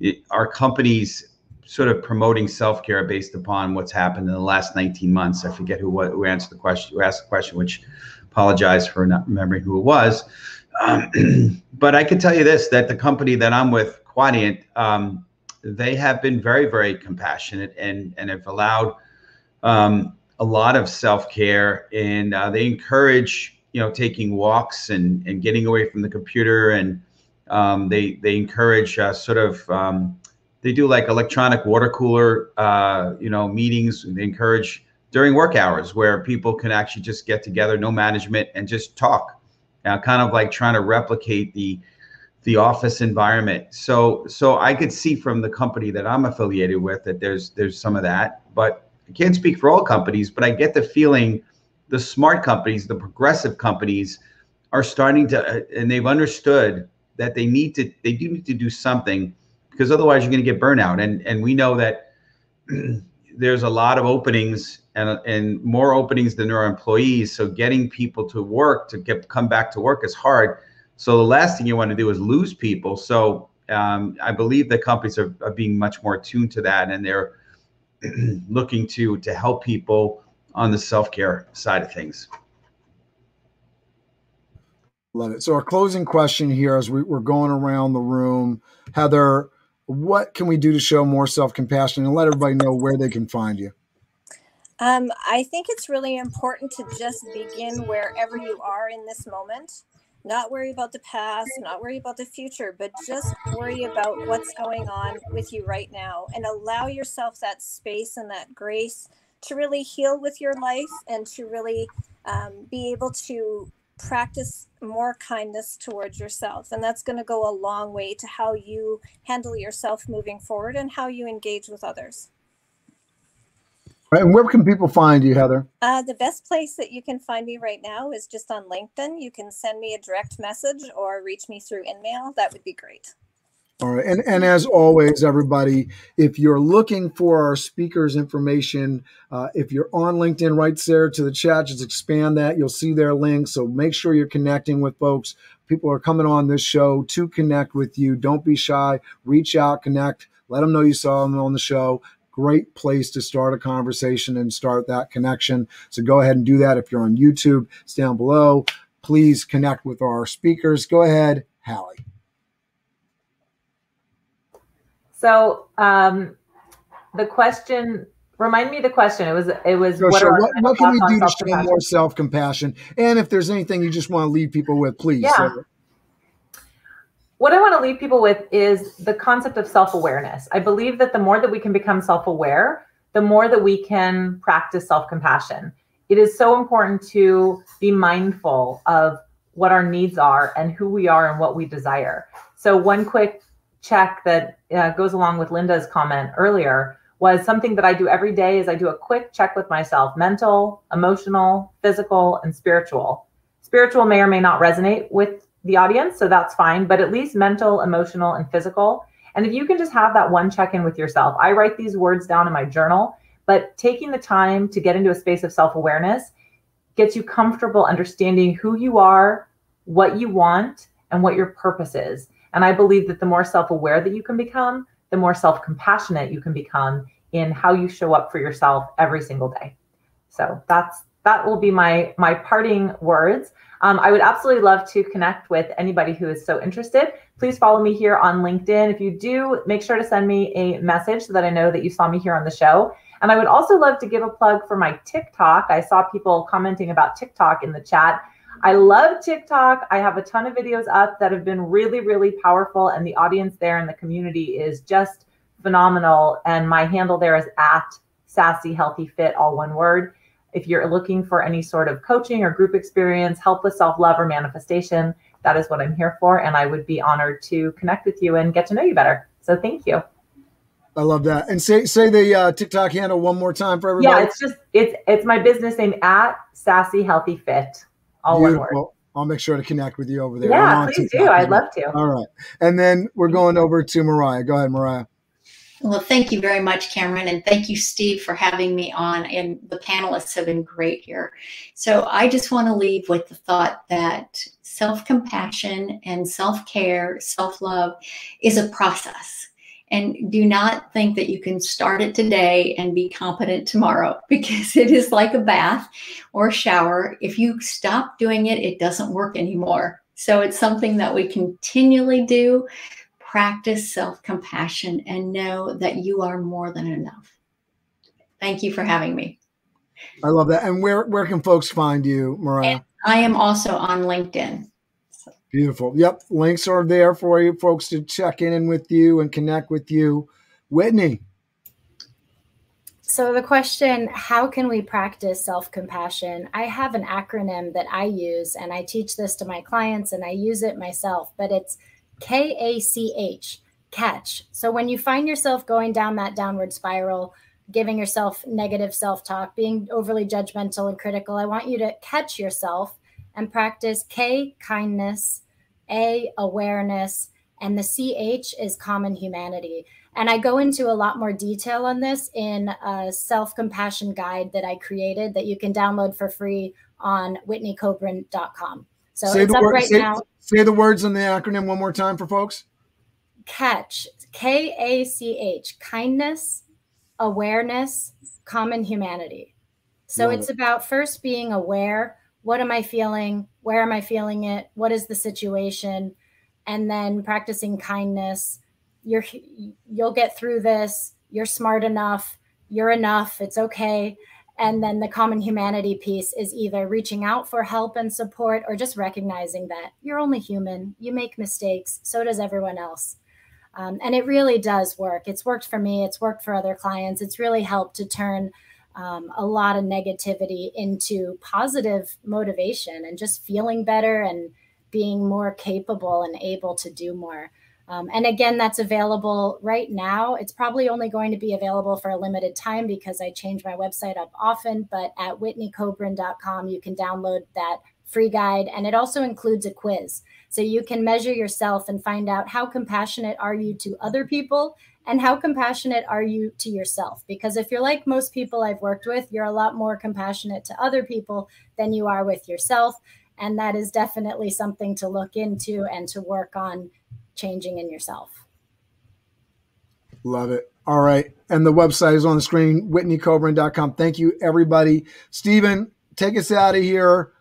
it, our companies sort of promoting self care based upon what's happened in the last 19 months. I forget who who answered the question, who asked the question, which apologize for not remembering who it was. Um, but I can tell you this: that the company that I'm with, Quadient, um, they have been very, very compassionate and and have allowed um, a lot of self care, and uh, they encourage you know taking walks and and getting away from the computer, and um, they they encourage uh, sort of um, they do like electronic water cooler uh, you know meetings. They encourage during work hours where people can actually just get together, no management, and just talk uh, kind of like trying to replicate the the office environment. So so I could see from the company that I'm affiliated with that there's there's some of that, but I can't speak for all companies, but I get the feeling the smart companies, the progressive companies are starting to uh, and they've understood that they need to they do need to do something because otherwise you're going to get burnout and and we know that there's a lot of openings and and more openings than there are employees. So getting people to work to get come back to work is hard. So the last thing you want to do is lose people. So um, I believe that companies are, are being much more attuned to that, and they're looking to to help people on the self care side of things. Love it. So our closing question here, as we, we're going around the room, Heather, what can we do to show more self compassion and let everybody know where they can find you? Um, I think it's really important to just begin wherever you are in this moment. Not worry about the past, not worry about the future, but just worry about what's going on with you right now and allow yourself that space and that grace to really heal with your life and to really um, be able to practice more kindness towards yourself. And that's going to go a long way to how you handle yourself moving forward and how you engage with others. And where can people find you, Heather? Uh, the best place that you can find me right now is just on LinkedIn. You can send me a direct message or reach me through InMail. That would be great. All right. And, and as always, everybody, if you're looking for our speakers' information, uh, if you're on LinkedIn, right there to the chat, just expand that. You'll see their link. So make sure you're connecting with folks. People are coming on this show to connect with you. Don't be shy. Reach out, connect. Let them know you saw them on the show great place to start a conversation and start that connection. So go ahead and do that. If you're on YouTube, it's down below. Please connect with our speakers. Go ahead, Hallie. So um, the question remind me the question. It was it was So, what, sure. are what, what can we do to show more self compassion? And if there's anything you just want to leave people with, please. Yeah. it. What I want to leave people with is the concept of self awareness. I believe that the more that we can become self aware, the more that we can practice self compassion. It is so important to be mindful of what our needs are and who we are and what we desire. So, one quick check that uh, goes along with Linda's comment earlier was something that I do every day is I do a quick check with myself mental, emotional, physical, and spiritual. Spiritual may or may not resonate with the audience, so that's fine, but at least mental, emotional, and physical. And if you can just have that one check in with yourself, I write these words down in my journal, but taking the time to get into a space of self awareness gets you comfortable understanding who you are, what you want, and what your purpose is. And I believe that the more self aware that you can become, the more self compassionate you can become in how you show up for yourself every single day. So that's that will be my my parting words. Um, I would absolutely love to connect with anybody who is so interested. Please follow me here on LinkedIn. If you do, make sure to send me a message so that I know that you saw me here on the show. And I would also love to give a plug for my TikTok. I saw people commenting about TikTok in the chat. I love TikTok. I have a ton of videos up that have been really, really powerful, and the audience there and the community is just phenomenal. And my handle there is at sassy healthy fit, all one word. If you're looking for any sort of coaching or group experience, help with self love or manifestation, that is what I'm here for. And I would be honored to connect with you and get to know you better. So thank you. I love that. And say say the uh, TikTok handle one more time for everybody. Yeah, it's just it's it's my business name at sassy healthy fit, all one word. I'll make sure to connect with you over there. Yeah, please do. TikTok. I'd love to. All right. And then we're going over to Mariah. Go ahead, Mariah. Well, thank you very much, Cameron, and thank you, Steve, for having me on. And the panelists have been great here. So I just want to leave with the thought that self compassion and self care, self love is a process. And do not think that you can start it today and be competent tomorrow because it is like a bath or a shower. If you stop doing it, it doesn't work anymore. So it's something that we continually do practice self compassion and know that you are more than enough. Thank you for having me. I love that. And where where can folks find you, Mariah? And I am also on LinkedIn. Beautiful. Yep. Links are there for you folks to check in with you and connect with you. Whitney. So, the question how can we practice self compassion? I have an acronym that I use, and I teach this to my clients and I use it myself, but it's K A C H, catch. So, when you find yourself going down that downward spiral, giving yourself negative self talk, being overly judgmental and critical, I want you to catch yourself and practice K, kindness, A, awareness, and the CH is common humanity. And I go into a lot more detail on this in a self compassion guide that I created that you can download for free on whitneykobrin.com. So say it's the up word, right say, now. say the words in the acronym one more time for folks. Catch, K A C H, kindness, awareness, common humanity. So Love it's it. about first being aware what am I feeling? Where am I feeling it? What is the situation? And then practicing kindness. You're you'll get through this. You're smart enough. You're enough. It's okay. And then the common humanity piece is either reaching out for help and support or just recognizing that you're only human. You make mistakes. So does everyone else. Um, and it really does work. It's worked for me. It's worked for other clients. It's really helped to turn um, a lot of negativity into positive motivation and just feeling better and being more capable and able to do more. Um, and again, that's available right now. It's probably only going to be available for a limited time because I change my website up often. But at whitneykobrin.com, you can download that free guide. And it also includes a quiz. So you can measure yourself and find out how compassionate are you to other people and how compassionate are you to yourself? Because if you're like most people I've worked with, you're a lot more compassionate to other people than you are with yourself. And that is definitely something to look into and to work on changing in yourself. Love it. All right. And the website is on the screen, whitneykobrin.com. Thank you, everybody. Stephen, take us out of here.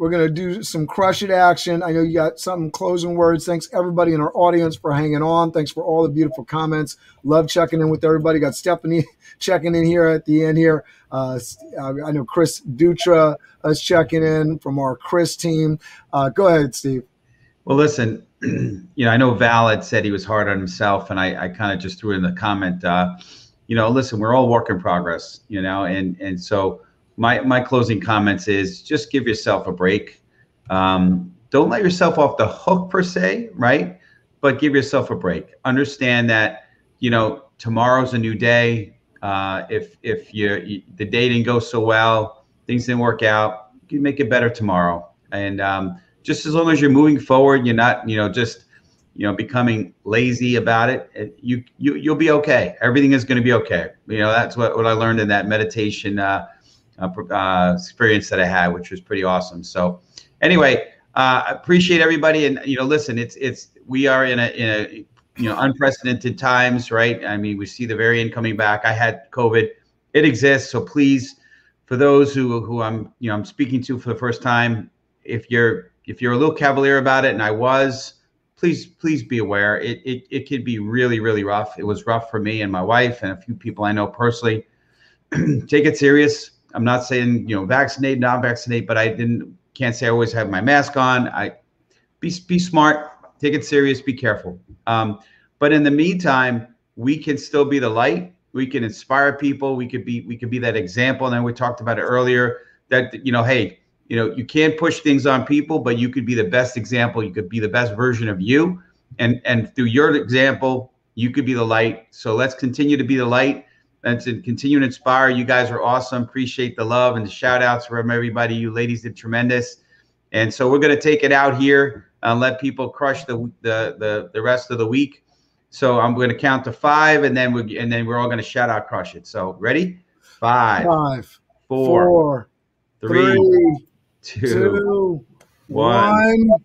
We're going to do some crush it action. I know you got some closing words. Thanks everybody in our audience for hanging on. Thanks for all the beautiful comments. Love checking in with everybody. Got Stephanie checking in here at the end here. Uh, I know Chris Dutra is checking in from our Chris team. Uh, go ahead, Steve. Well, listen, you know, I know Val had said he was hard on himself, and I, I kind of just threw in the comment, uh, you know, listen, we're all work in progress, you know, and and so my my closing comments is just give yourself a break. Um, don't let yourself off the hook per se, right? But give yourself a break. Understand that you know tomorrow's a new day. Uh, if if you, you, the day didn't go so well, things didn't work out, you make it better tomorrow. And um, just as long as you're moving forward, you're not you know just you know becoming lazy about it. You you you'll be okay. Everything is going to be okay. You know that's what what I learned in that meditation. Uh, uh, uh, experience that I had, which was pretty awesome. So, anyway, uh, appreciate everybody, and you know, listen, it's it's we are in a in a you know unprecedented times, right? I mean, we see the variant coming back. I had COVID; it exists. So please, for those who who I'm you know I'm speaking to for the first time, if you're if you're a little cavalier about it, and I was, please please be aware. It it it could be really really rough. It was rough for me and my wife and a few people I know personally. Take it serious I'm not saying you know vaccinate, not vaccinate, but I didn't can't say I always have my mask on. I be be smart, take it serious, be careful. Um, but in the meantime, we can still be the light. We can inspire people. We could be we could be that example. And then we talked about it earlier that you know, hey, you know, you can't push things on people, but you could be the best example. You could be the best version of you, and and through your example, you could be the light. So let's continue to be the light and to continue to inspire. You guys are awesome. Appreciate the love and the shout outs from everybody. You ladies did tremendous. And so we're going to take it out here and let people crush the, the, the, the rest of the week. So I'm going to count to five and then we and then we're all going to shout out crush it. So ready? Five, five, four, four three, three two, two, one. one.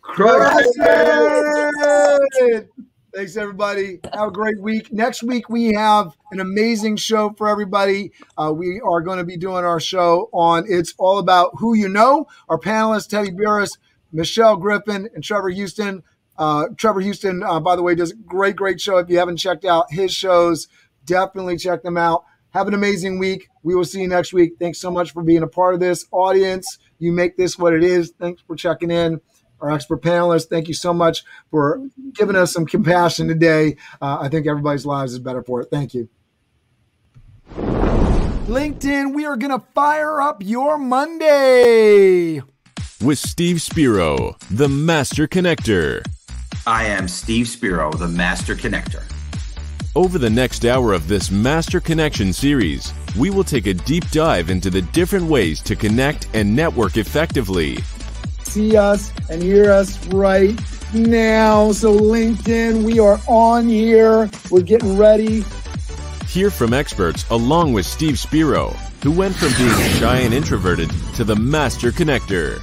Crush it! Thanks, everybody. Have a great week. Next week, we have an amazing show for everybody. Uh, we are going to be doing our show on It's All About Who You Know. Our panelists, Teddy Burris, Michelle Griffin, and Trevor Houston. Uh, Trevor Houston, uh, by the way, does a great, great show. If you haven't checked out his shows, definitely check them out. Have an amazing week. We will see you next week. Thanks so much for being a part of this audience. You make this what it is. Thanks for checking in our expert panelists. Thank you so much for giving us some compassion today. Uh, I think everybody's lives is better for it. Thank you. LinkedIn, we are going to fire up your Monday. With Steve Spiro, the Master Connector. I am Steve Spiro, the Master Connector. Over the next hour of this Master Connection series, we will take a deep dive into the different ways to connect and network effectively see us and hear us right now. So, LinkedIn, we are on here. We're getting ready. Hear from experts along with Steve Spiro, who went from being shy and introverted to the master connector.